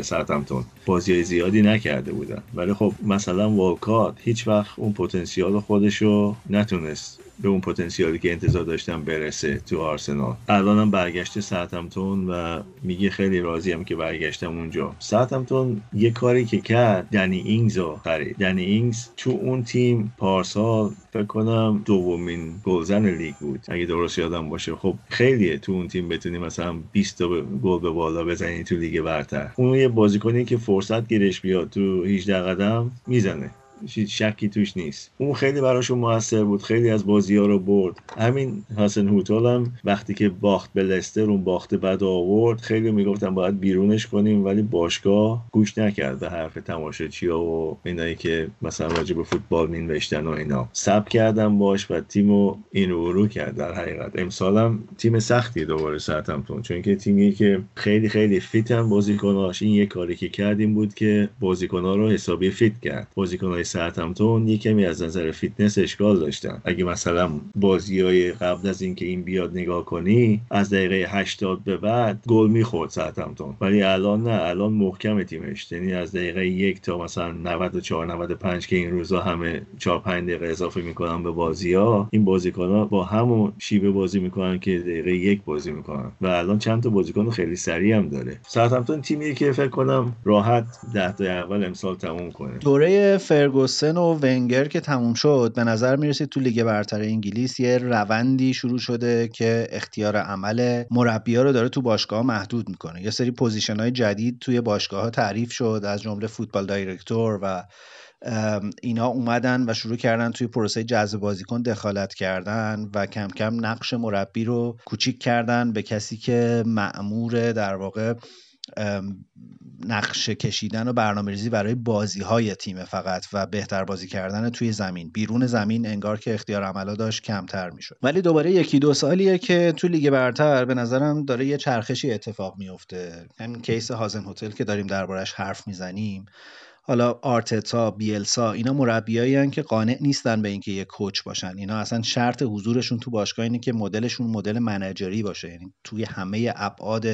ساوتهمپتون بازی زیادی نکرده بودن. ولی خب مثلا والکات هیچ وقت اون پتانسیل خودش رو نتونست به اون پتانسیلی که انتظار داشتم برسه تو آرسنال. الانم برگشته ساوتهمپتون و میگه خیلی راضیم که برگشتم اونجا. ساوتهمپتون یه کاری که کرد دنی اینگز رو خرید. دنی اینگز تو اون تیم پارسال فکر کنم دومین گلزن لیگ بود. اگه درست یادم باشه. خب خیلیه تو اون تیم بتونی مثلا 20 تا گل به بالا بزنی تو لیگ برتر. اون یه بازیکنی که فرصت گیرش بیاد تو 18 قدم می‌زنه. شکی توش نیست. اون خیلی براشون موثر بود خیلی از بازی ها رو برد. همین هازن هوتل هم وقتی که باخت به لستر اون باخت بد آورد خیلی می‌گفتن باید بیرونش کنیم ولی باشگاه گوش نکرد به حرف تماشاچی ها و اینایی که مثلا راجع به فوتبال مینوشتن و اینا. صبر کردن باهاش و تیمو این رو رو کرد در حقیقت. امسالم تیم سختی دوباره ساوتهمپتون چون که تیمی که خیلی خیلی fit ن بازیکناش این یه کاری که کرد این بود که بازیکنها رو حسابی fit کرد. بازیکنهای ساوتهمپتون یه کمی از نظر فیتنس اشکال داشتن. اگه مثلا بازی های قبل از اینکه این بیاد نگاه کنی از دقیقه 80 به بعد گل می‌خورد ساوتهمپتون ولی الان نه الان محکم تیمش. یعنی از دقیقه یک تا مثلا 94 95 که این روزا همه 4 5 دقیقه اضافه می‌کنن به بازی ها این بازیکن ها با همون شیوه بازی می‌کنن که دقیقه یک بازی می‌کنن. و الان چند تا بازیکن خیلی سریع هم داره. ساوتهمپتون تیمیه که فکر کنم راحت 10 تا اول امسال تموم کنه. دوره فرگو فرگوسن و ونگر که تموم شد به نظر می‌رسید تو لیگ برتر انگلیس یه روندی شروع شده که اختیار عمل مربیا رو داره تو باشگاه محدود می‌کنه. یه سری position های جدید توی باشگاه ها تعریف شد از جمله football director و اینا اومدن و شروع کردن توی پروسه جذب بازیکن دخالت کردن و کم کم نقش مربی رو کوچیک کردن به کسی که معمور در واقع نقشه کشیدن و برنامه ریزی برای بازی های تیم فقط و بهتر بازی کردن توی زمین. بیرون زمین انگار که اختیار عملا داشت کمتر می‌شد. ولی دوباره یکی دو سالیه که تو لیگ برتر به نظرم داره یه چرخشی اتفاق میفته همین کیس هازن هتل که داریم دربارش حرف می‌زنیم. حالا آرتتا بیلسا اینا مربیایی که قانع نیستن به اینکه یه کوچ باشن. اینا اصلا شرط حضورشون تو باشگاه اینه که مدلشون مدل منجری باشه. یعنی توی همه ابعاد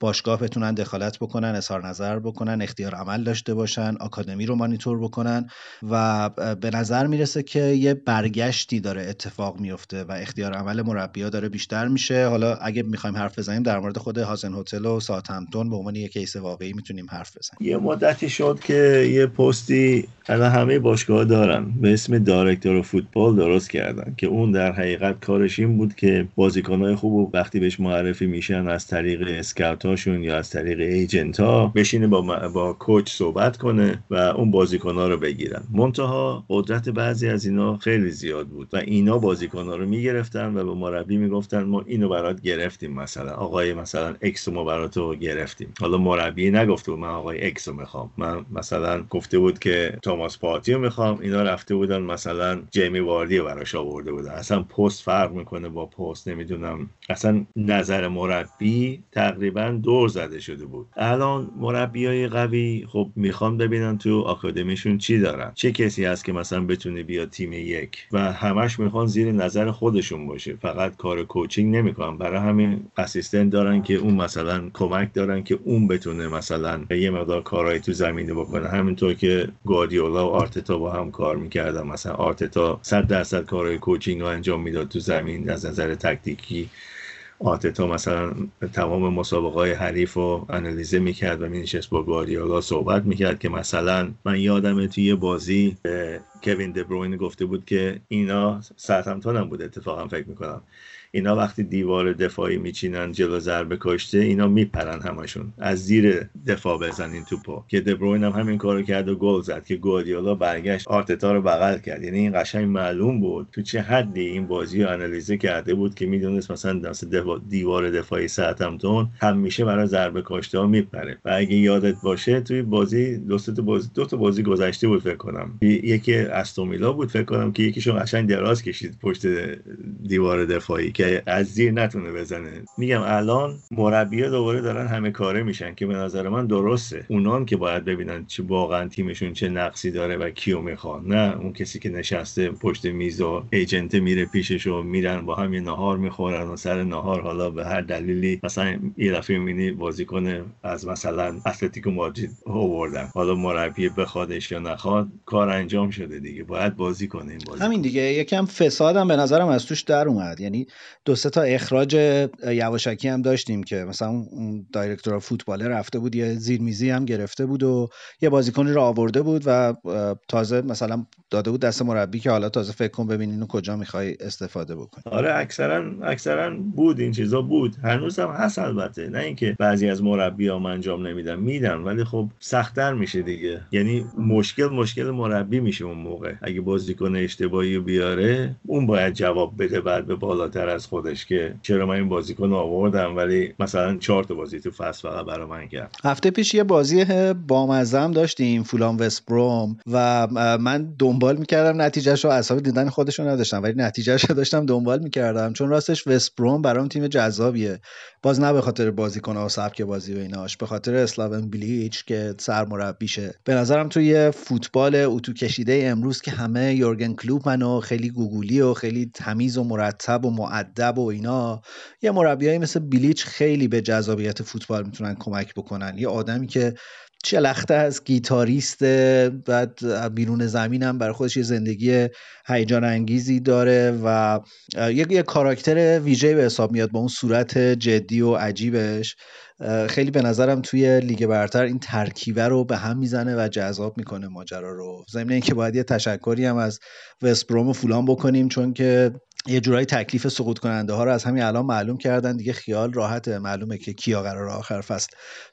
باشگاه بتونن دخالت بکنن اظهار نظر بکنن اختیار عمل داشته باشن آکادمی رو مانیتور بکنن و به نظر می‌رسه که یه برگشتی داره اتفاق میفته و اختیار عمل مربیا داره بیشتر میشه. حالا اگه می‌خوایم حرف بزنیم در مورد خود هازن هتل و ساوثهمپتون به عنوان یک کیس واقعی می‌تونیم حرف بزنیم. یه مدتی شد که یه پستی الان همه باشگاه دارن. به اسم director فوتبال درست کردن که اون در حقیقت کارش این بود که بازیکنهای خوب و وقتی بهش معرفی میشن از طریق scout اشون یا از طریق agent ها بشینه با, با coach صحبت کنه و اون بازیکنها رو بگیرن. منتها قدرت بعضی از اینا خیلی زیاد بود و اینا بازیکنها رو می‌گرفتن و به مربی می‌گفتن ما اینو برات گرفتیم مثلا. آقای مثلا X ما برات گرفتیم. حالا مربی نگفته من آقای X می‌خوام. من مثلا گفته بود که توماس پارتی رو می‌خوام اینا رفته بودن مثلا جیمی واردی براش آورده بودن. اصلا پست فرق می‌کنه با پست نمی‌دونم. اصلا نظر مربی تقریبا دور زده شده بود. الان مربی های قوی خب می‌خوان ببینن تو آکادمیشون چی دارن. چه کسی هست که مثلا بتونه بیاد تیم یک؟ و همش می‌خوان زیر نظر خودشون باشه. فقط کار کوچینگ نمی‌کنن. برای همین اسیستنت دارن که اون مثلا کمک دارن که اون بتونه مثلا یه مقدار کارهایی تو زمینه بکنه. همینطور که گواردیولا و آرتتا با هم کار می‌کردن. مثلا آرتتا 100 درصد کارهای کوچینگ رو انجام می‌داد تو زمین. از نظر تکتیکی آرتتا مثلا تمام مسابقه های حریف رو انالیزه می‌کرد و مینشست با گواردیولا صحبت می‌کرد که مثلا من یادم توی بازی کوین دبروین گفته بود که اینا سرتمتان هم بود اتفاقا فکر می‌کنم. اینا وقتی دیوار دفاعی میچینن جلو ضربه کشته اینا میپرن همشون. از زیر دفاع بزنین توپو. که دبروین هم همین کارو کرد و گل زد که گواردیولا برگشت آرتتا رو بغل کرد. یعنی این قشنگ معلوم بود تو چه حدی این بازی رو انالیزه کرده بود که می‌دونست مثلا دست دیوار دفاعی ساعتمتون همیشه برای ضربه کشته ها میپره. و اگه یادت باشه توی بازی دو تا بازی دو تا بازی گذشته بود فکر کنم. یکی استومیلا بود فکر کنم که یکیشو قشنگ دراز کشید پشت دیوار دفاعی که از زیر نتونه بزنه. میگم الان مربی دوباره دارن همه کاره میشن که به نظر من درسته. اونان که باید ببینن چه واقعا تیمشون چه نقصی داره و کیو می‌خوان. نه اون کسی که نشسته پشت میز و ایجنت میره پیشش و میرن با هم یه نهار می‌خورن و سر نهار حالا به هر دلیلی مثلا یه دفعه می‌بینی بازیکن از مثلا اتلتیکو مادرید آوردن. حالا مربی بخوادش یا نخواد کار انجام شده دیگه. باید بازی کنه این بازی. همین دیگه. یکم فسادم به نظرم از توش در اومد. یعنی دو سه تا اخراج یواشکی هم داشتیم که مثلا اون دایرکتور فوتبال رفته بود یه زیرمیزی هم گرفته بود و یه بازیکنی رو آورده بود و تازه مثلا داده بود دست مربی که حالا تازه فکر کن ببین اینو کجا می‌خوای استفاده بکنی. آره اکثرا اکثرا بود این چیزا بود. هنوز هم هست البته. نه اینکه بعضی از مربی ها انجام نمیدن میدن ولی خب سختتر میشه دیگه. یعنی مشکل مشکل مربی میشه اون موقع. اگه بازیکن اشتباهی بیاره اون باید جواب بده بعد به بالاتر از خودش که چرا من این بازیکن آوردم ولی مثلا چهار تا بازی تو فصل فقط برای من کرد. هفته پیش یه بازی بامزه داشتیم فولان وست بروم و من دنبال می‌کردم نتیجهش رو اصلا دیدن خودش رو نداشتم ولی نتیجهش رو داشتم دنبال می‌کردم. چون راستش وست بروم برام تیم جذابیه. باز نه به خاطر بازیکن و سبک بازی و ایناش به خاطر اسلاون بلیچ که سرمربیشه. به نظرم توی فوتبال اتو کشیده امروز که همه یورگن کلوب منو خیلی گوگولی و خیلی تمیز و مرتب و معدب و اینا یه مربیایی مثل بلیچ خیلی به جذابیت فوتبال می‌تونن کمک بکنن. یه آدمی که چلخته از گیتاریست بعد بیرون زمین هم برای خودش یه زندگی هیجان انگیزی داره و یه, یه کاراکتر ویژه به حساب میاد با اون صورت جدی و عجیبش. خیلی به نظرم توی لیگ برتر این ترکیبه رو به هم می‌زنه و جذاب می‌کنه ماجرا رو. ضمن اینکه باید یه تشکری هم از وستبروم و فولان بکنیم چون که یه جورایی تکلیف سقوط کننده ها رو از همین الان معلوم کردن. دیگه خیال راحته. معلومه که کیا قرار آخر فصل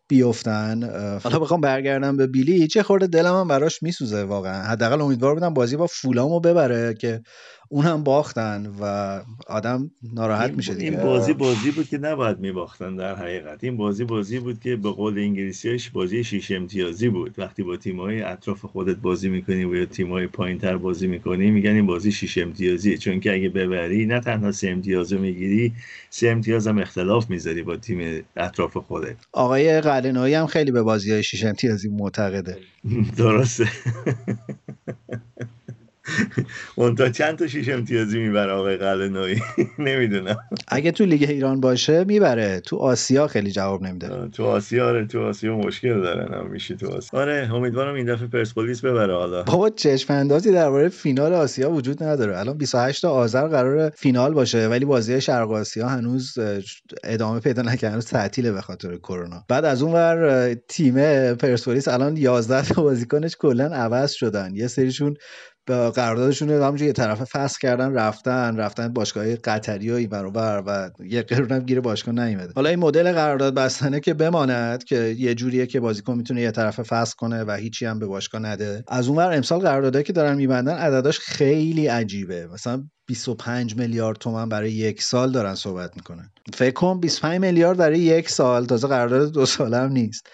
بیفتن حالا بخوام برگردم به بیلی. چه خورده دلم هم براش میسوزه واقعا. حداقل امیدوار بودم بازی با فولامو ببره که اون هم باختن و آدم ناراحت میشه دیگه. این بازی بازی بود که نباید میباختن در حقیقت. این بازی بازی بود که به قول انگلیسیش بازی شیش امتیازی بود. وقتی با تیم‌های اطراف خودت بازی می‌کنی و یا تیم‌های پایینتر بازی می‌کنی میگن این بازی شیش امتیازی چون که اگه ببری نه تنها سه امتیاز می‌گیری سه امتیاز هم اختلاف می‌ذاری با تیم اطراف خودت. آقای قلنوی هم خیلی به بازی های شیش امتیازی معتقده. درسته. اون تا چند تا شیش امتیازی می‌بره آقای قلنوی؟ نمی‌دونم. اگه تو لیگ ایران باشه می‌بره. تو آسیا خیلی جواب نمیده. تو آسیا آره تو آسیا مشکل دارن هم میشه تو آسیا. آره امیدوارم این دفعه پرسپولیس ببره حالا. بابا چشم اندازی درباره فینال آسیا وجود نداره. الان 28 آذر قرار فینال باشه ولی بازی شرق آسیا هنوز ادامه پیدا نکرده هنوز تعطیله به خاطر کرونا. بعد از اون ور تیم پرسپولیس الان 11 تا بازیکنش کلا عوض شدن. یه سریشون قراردادشون رو همونجوری یه طرف فصل کردن رفتن رفتن باشگاه قطری و این و یه قرون هم گیر باشگاه نیومده. حالا این مدل قرارداد بستنه که بماند که یه جوریه که بازیکن می‌تونه یه طرف فصل کنه و هیچی هم به باشگاه نده. از اونور امسال قراردادایی که دارن میبندن عدداش خیلی عجیبه. مثلا 25 میلیارد تومن برای یک سال دارن صحبت می‌کنن. فکر کن 25 میلیارد برای یک سال. تازه قرارداد دو ساله هم نیست.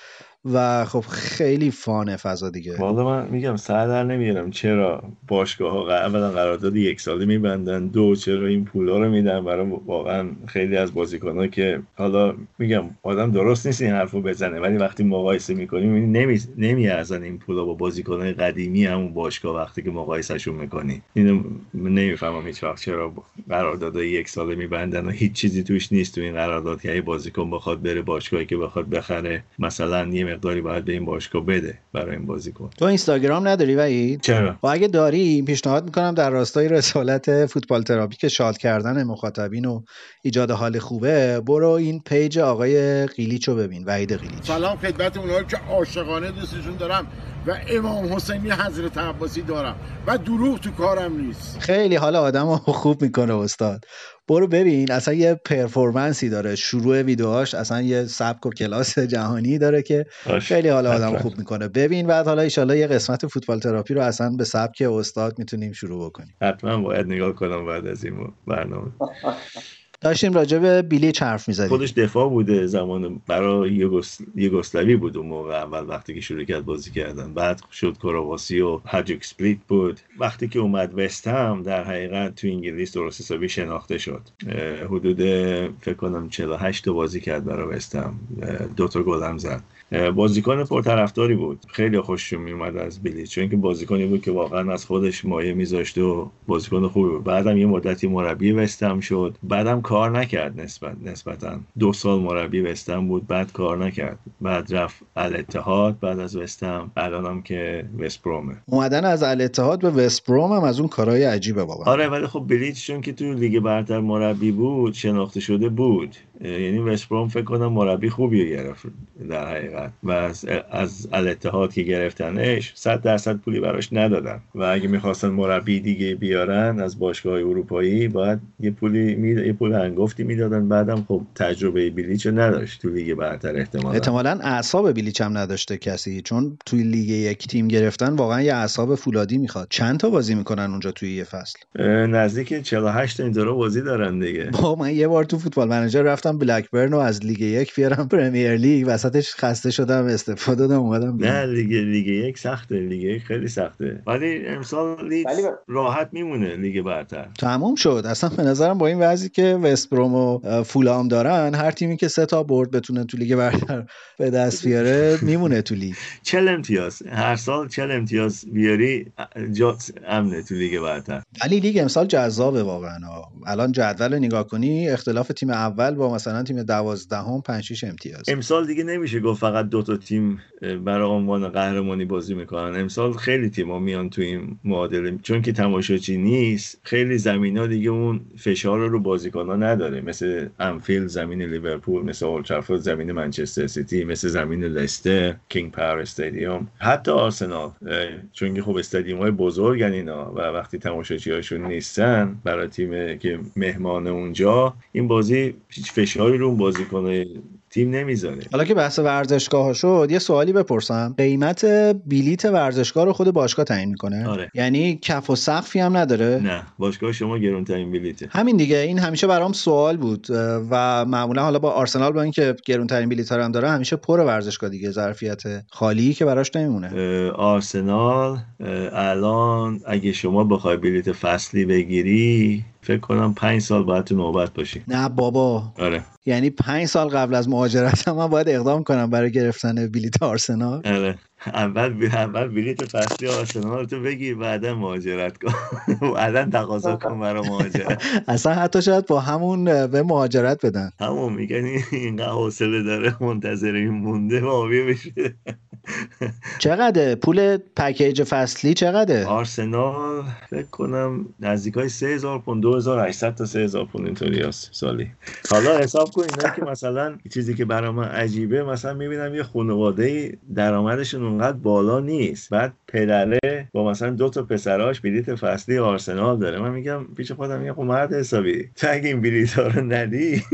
و خب خیلی فانه فضا دیگه. والا من میگم سر در نمیارم. چرا باشگاه ها اولا قرارداد یک ساله میبندن. دو چرا این پولا رو میدن؟ برای واقعا خیلی از بازیکن ها که حالا میگم آدم درست نیست این حرفو بزنه ولی وقتی مقایسه می‌کنیم نمی نمیارزن این پولا با بازیکن های قدیمی همون باشگاه وقتی که مقایسهشون می‌کنی اینو نمی‌فهمم هیچ وقت چرا قرارداد یک ساله میبندن و هیچ چیزی توش نیست تو این قرارداد. که بازیکن بخواد بره باشگاهی که بخواد بخره. مثلا مقداری باید به این باشگاه بده برای این بازیکن تو اینستاگرام نداری وحید؟ چرا؟ و اگه داری پیشنهاد می‌کنم در راستای رسالت فوتبال تراپی که شاد کردن مخاطبین و ایجاد حال خوبه برو این page آقای قیلیچ رو ببین وحید قیلیچ. سلام خدمت اونایی که عاشقانه دوستشون دارم. و امام حسینی حضرت عباسی دارم و دروغ تو کارم نیست. خیلی حال آدم خوب می‌کنه استاد. برو ببین اصلا یه performance ی داره. شروع ویدیوهاش اصلا یه سبک و کلاس جهانی داره که خیلی حال آدم خوب می‌کنه. ببین بعد حالا ایشالا یه قسمت فوتبال تراپی رو اصلا به سبک استاد می‌تونیم شروع بکنیم. حتما باید نگاه کنم بعد از این برنامه. داشتیم راجع به بیلیچ حرف می‌زدیم. خودش دفاع بوده زمان برای یوگسلاوی بود اون موقع اول وقتی که شروع کرد بازی کردن. بعد شد کرواسی و هاجوک سپلیت بود. وقتی که اومد وست هم در حقیقت تو انگلیس درست حسابی شناخته شد. حدود فکر کنم 48 تا بازی کرد برای وست هم. دو تا گل هم زد. بازیکن پرطرفداری بود. خیلی خوششون میومد از بیلی. چون که بازیکنی بود که واقعا از خودش مایه میذاشت و بازیکن خوبی بود. بعدم یه مدتی مربی وستم شد. بعدم کار نکرد نسبت نسبتا. دو سال مربی وستم بود بعد کار نکرد. بعد رفت الاتحاد بعد از وستم الانم که وست برومه. اومدن از الاتحاد به وست بروم هم از اون کارهای عجیبه واقعا آره ولی خب بلیچ چون که تو لیگ برتر مربی بود شناخته شده بود. یعنی وست بروم فکر کنم مربی خوبی گرفت در حقیقت. و از, از الاتحاد که گرفتنش 100 درصد پولی براش ندادن. و اگه می‌خواستن مربی دیگه بیارن از باشگاه اروپایی باید یه پولی می... یه پول هنگفتی می‌دادن. بعدم خب تجربه بیلیچ نداشت تو لیگ برتر احتمالا. احتمالا اعصاب بیلیچ هم نداشته کسی چون توی لیگ یک تیم گرفتن واقعا یه اعصاب فولادی می‌خواد. چند تا بازی می‌کنن اونجا توی یه فصل؟ نزدیک 48 اینطورا بازی دارن دیگه. با من یه بار تو Football Manager رفتم بلکبرن رو از لیگ یک بیارم پرمیر لیگ. وسطش خسته شدم استعفا دادم اومدم نه لیگ لیگ یک سخته. لیگ یک خیلی سخته. ولی امسال لیگ راحت میمونه لیگ برتر. تموم شد. اصلا به نظرم با این وضعی که وست بروم و فولام دارن هر تیمی که سه تا برد بتونه تو لیگ برتر به دست بیاره میمونه تو لیگ. چل امتیاز. هر سال چل امتیاز بیاری جات امنه تو لیگ برتر. ولی لیگ امسال جذابه واقعا. الان جدول نگاه کنی اختلاف تیم اول با مثلا تیم دوازدهم 5 6 امتیاز. امسال دیگه نمیشه گفت فقط دو تا تیم برای عنوان قهرمانی بازی می‌کنن. امسال خیلی تیم‌ها میان تو این معادله. چون که تماشاچی نیست خیلی زمینا دیگه اون فشار رو بازیکن‌ها نداره. مثل انفیلد زمین لیورپول مثل اولدترافورد زمین منچستر سیتی مثل زمین لستر King Power Stadium. حتی آرسنال چون که خب استادیوم های بزرگن اینا و وقتی تماشاچی هاشون نیستن برای تیم که مهمان اونجا این بازی هیچ فشاری رو بازیکن تیم نمی‌ذاره حالا که بحث ورزشگاه شد یه سوالی بپرسم. قیمت بلیت ورزشگاه رو خود باشگاه تعیین می‌کنه؟ آره. یعنی کف و سقفی هم نداره؟ نه باشگاه شما گرونترین بلیته. همین دیگه این همیشه برام سوال بود. و معمولا حالا با آرسنال با اینکه گرونترین بلیت هم داره همیشه پر ورزشگاه دیگه ظرفیت خالی که براش نمیمونه. آرسنال الان اگه شما بخوای بلیت فصلی بگیری فکر کنم پنج سال باید تو نوبت باشی. نه بابا. آره. یعنی پنج سال قبل از مهاجرت من باید اقدام کنم برای گرفتن بلیت آرسنال. آره. اول اول بلیت فصلی آرسنال تو بگیر بعدا مهاجرت کن. بعدا تقاضا کن برای مهاجرت. اصلا حتی شاید با همون به مهاجرت بدن. همون میگن اینقدر حوصله داره منتظر این مونده آبی بشه چقدر پول پکیج فصلی چقدره؟ آرسنال فکر کنم نزدیک های 3000 پوند 2800 تا 3000 پوند اینطوری است سالی. حالا حساب کن اینا که مثلا چیزی که برای من عجیبه مثلا می‌بینم یه خانواده درآمدشون اونقدر بالا نیست. بعد پدره با مثلا دو تا پسراش بلیت فصلی آرسنال داره. من میگم پیش خودم میگم خب مرد حسابی تو اگه این بلیت ها رو ندی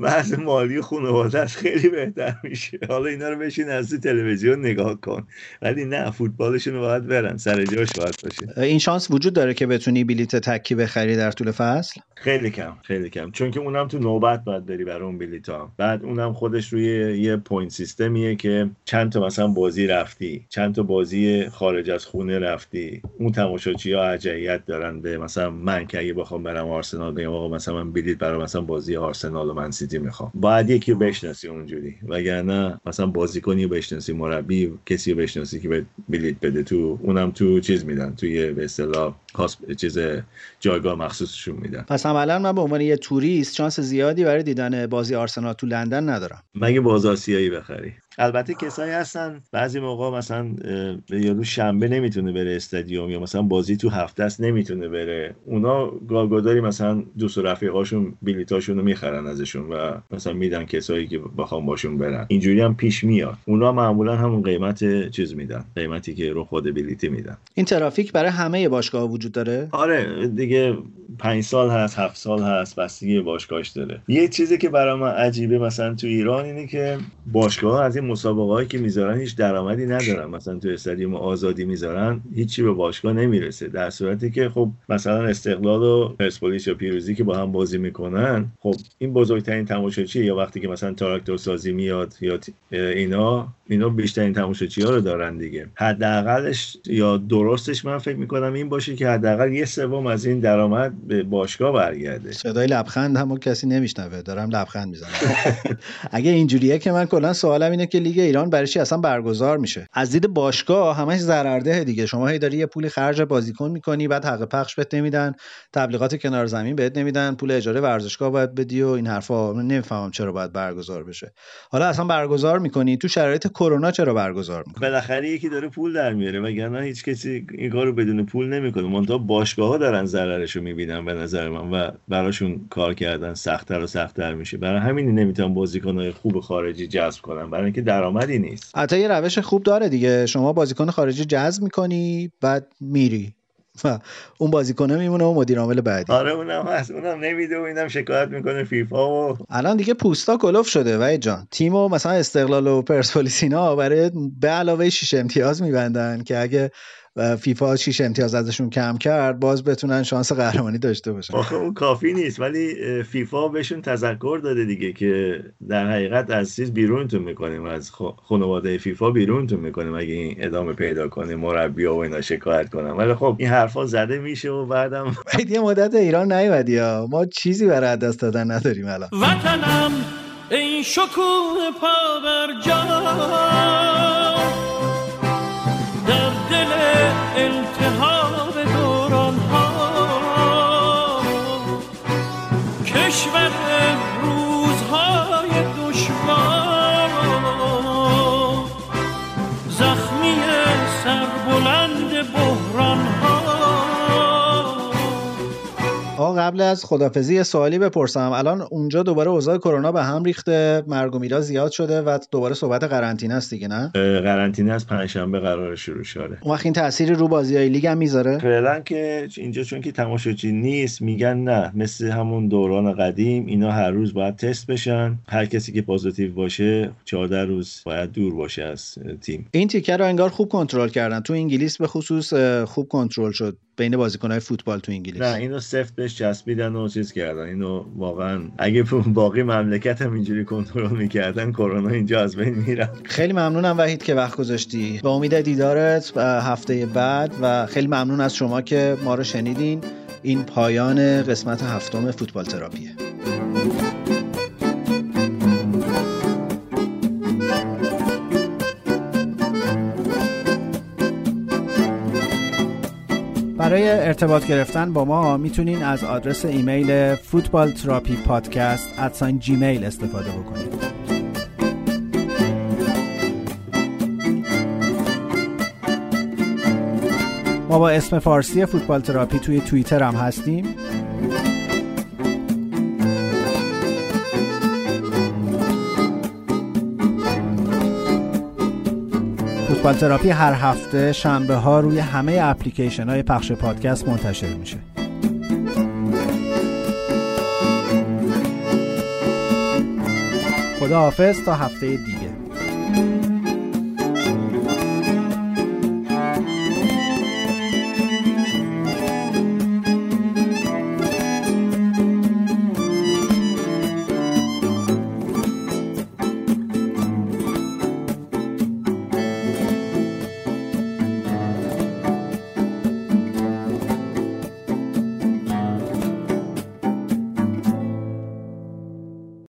بحث مالی خانواده خیلی بهتر میشه. اینا رو بشین از تلویزیون نگاه کن. ولی نه فوتبالشون باید برن. سر جاش باید باشه. این شانس وجود داره که بتونی بلیت تکی بخری در طول فصل؟ خیلی کم خیلی کم. چون که اونم تو نوبت باید بری برای اون بلیت ها بعد اونم خودش روی یه point system یه که چند تا مثلا بازی رفتی. چند تا بازی خارج از خونه رفتی. اون تماشاچی ها ارجحیت دارن به مثلا من که اگه بخوام برم آرسنال بگم آقا مثلا من بلیت برای مثلا بازی آرسنال و من‌سیتی می‌خوام. باید یکی بشناسی اونجوری. وگرنه مثلا بازیکنی بشناسی مربی کسی بشناسی که بلیت بده. تو اونم تو چیز میدن توی به اصطلاح چیز جایگاه مخصوصشون میدن. پس عملا من به عنوان یه توریست شانس زیادی برای دیدن بازی آرسنال تو لندن ندارم. مگه باز آسیایی بخری؟ البته کسایی هستن بعضی موقع مثلا یارو شنبه نمی‌تونه بره استادیوم یا مثلا بازی تو هفته است نمی‌تونه بره. اونا گاگاداری مثلا دوست و رفیقاشون بلیتاشون رو می‌خرن ازشون و مثلا میدن کسایی که بخوام باشون برن. اینجوری هم پیش میاد. اونا معمولا همون قیمت چیز میدن قیمتی که رو خود بلیتی میدن. این ترافیک برای همه باشگاه وجود داره؟ آره دیگه پنج سال هست هفت سال هست بستگی باشگاهش داره. یه چیزی که برای من عجیبه مثلا تو ایران اینه که باشگاه از این مسابقه هایی که می‌ذارن هیچ درآمدی ندارن. مثلا تو استادیوم آزادی می‌ذارن هیچی به باشگاه نمی‌رسه. در صورتی که خب مثلا استقلال و پرسپولیس یا پیروزی که با هم بازی می‌کنن خب این بزرگترین تماشاچی یا وقتی که مثلا تراکتور سازی میاد یا اینا اینا بیشترین تماشاچی ها رو دارن دیگه. حداقلش یا درستش من فکر می‌کنم این باشه که حداقل یه سوم از این درآمد به باشگاه برگرده. صدای لبخند هم کسی نمیشنوه دارم لبخند می‌زنم. اگه اینجوریه که من کلا سوالم اینه که لیگ ایران برای چی اصلا برگزار میشه؟ از دید باشگاه همش ضررده دیگه. شما هی داری یه پولی خرج بازیکن می‌کنی بعد حق پخش بهت نمیدن تبلیغات کنار زمین بهت نمیدن پول اجاره ورزشگاه باید بدی و این حرفا نمی‌فهمم چرا باید برگزار بشه. حالا اصلا برگزار می‌کنی؟ تو شرایط کرونا چرا برگزار می‌کنی بالاخره یکی داره پول در میاره وگرنه هیچ کسی این کارو بدون پول نمی‌کنه. منتها باشگاه ها دارن ضررشو می‌بینن به نظر من و براشون کار کردن سختتر و سختتر میشه. برای همین نمی‌تونن بازیکنهای خوب خارجی جذب کنن برای اینکه درآمدی نیست. حتی یه روش خوب داره دیگه. شما بازیکن خارجی جذب می‌کنی بعد میری. و اون بازیکنه میمونه و مدیر عامل بعدی. آره اونم هست. اونم نمیده و اینم شکایت می‌کنه فیفا و الان دیگه پوستا کلوف شده و جان. تیمو مثلا استقلال و پرسپولیس اینا برای به علاوه 6 امتیاز میبندن که اگه فیفا 6 امتیاز ازشون کم کرد باز بتونن شانس قهرمانی داشته باشن. آخه اون کافی نیست ولی فیفا بهشون تذکر داده دیگه که در حقیقت از چیز بیرونتون می‌کنیم از خانواده فیفا بیرونتون می‌کنیم اگه این ادامه پیدا کنه مربی و اینا شکایت کنن. ولی خب این حرفا زده میشه و بعدم یه مدت ایران نیومدی ها ما چیزی برای دست دادن نداریم الان. وطنم این شکوه پا بر التهاب دوران ها. کشور قبل از خدافزی سوالی بپرسم. الان اونجا دوباره اوضاع کرونا به هم ریخته مرگ و میراث زیاد شده و دوباره صحبت قرنطینه است دیگه نه؟ قرنطینه از پنجشنبه قرار شروع شده. اون وقت این تأثیری رو بازی های لیگ هم می‌ذاره؟ فعلا که اینجا چون که تماشاچی نیست میگن نه. مثل همون دوران قدیم اینا هر روز باید تست بشن. هر کسی که پازیتیو باشه 14 روز باید دور باشه از تیم. این تیکه رو انگار خوب کنترل کردن. تو انگلیس به خصوص خوب کنترل شد. بین بازیکنهای فوتبال تو انگلیس. نه اینو سفت بهش چسبیدن و چیز کردن. اینو واقعا اگه باقی مملکت هم اینجوری کنترل می‌کردن کرونا اینجا از بین می‌رفت. خیلی ممنونم وحید که وقت گذاشتی. به امید دیدارت هفته بعد و خیلی ممنون از شما که ما رو شنیدین. این پایان قسمت هفتم فوتبال تراپیه. ارتباط گرفتن با ما می‌تونین از آدرس ایمیل فوتبال تراپی پادکست جیمیل استفاده بکنید. ما با اسم فارسی فوتبال تراپی توی توییتر هم هستیم. فوتبال تراپی هر هفته شنبه ها روی همه اپلیکیشن های پخش پادکست منتشر میشه. خدا حافظ تا هفته دیگه.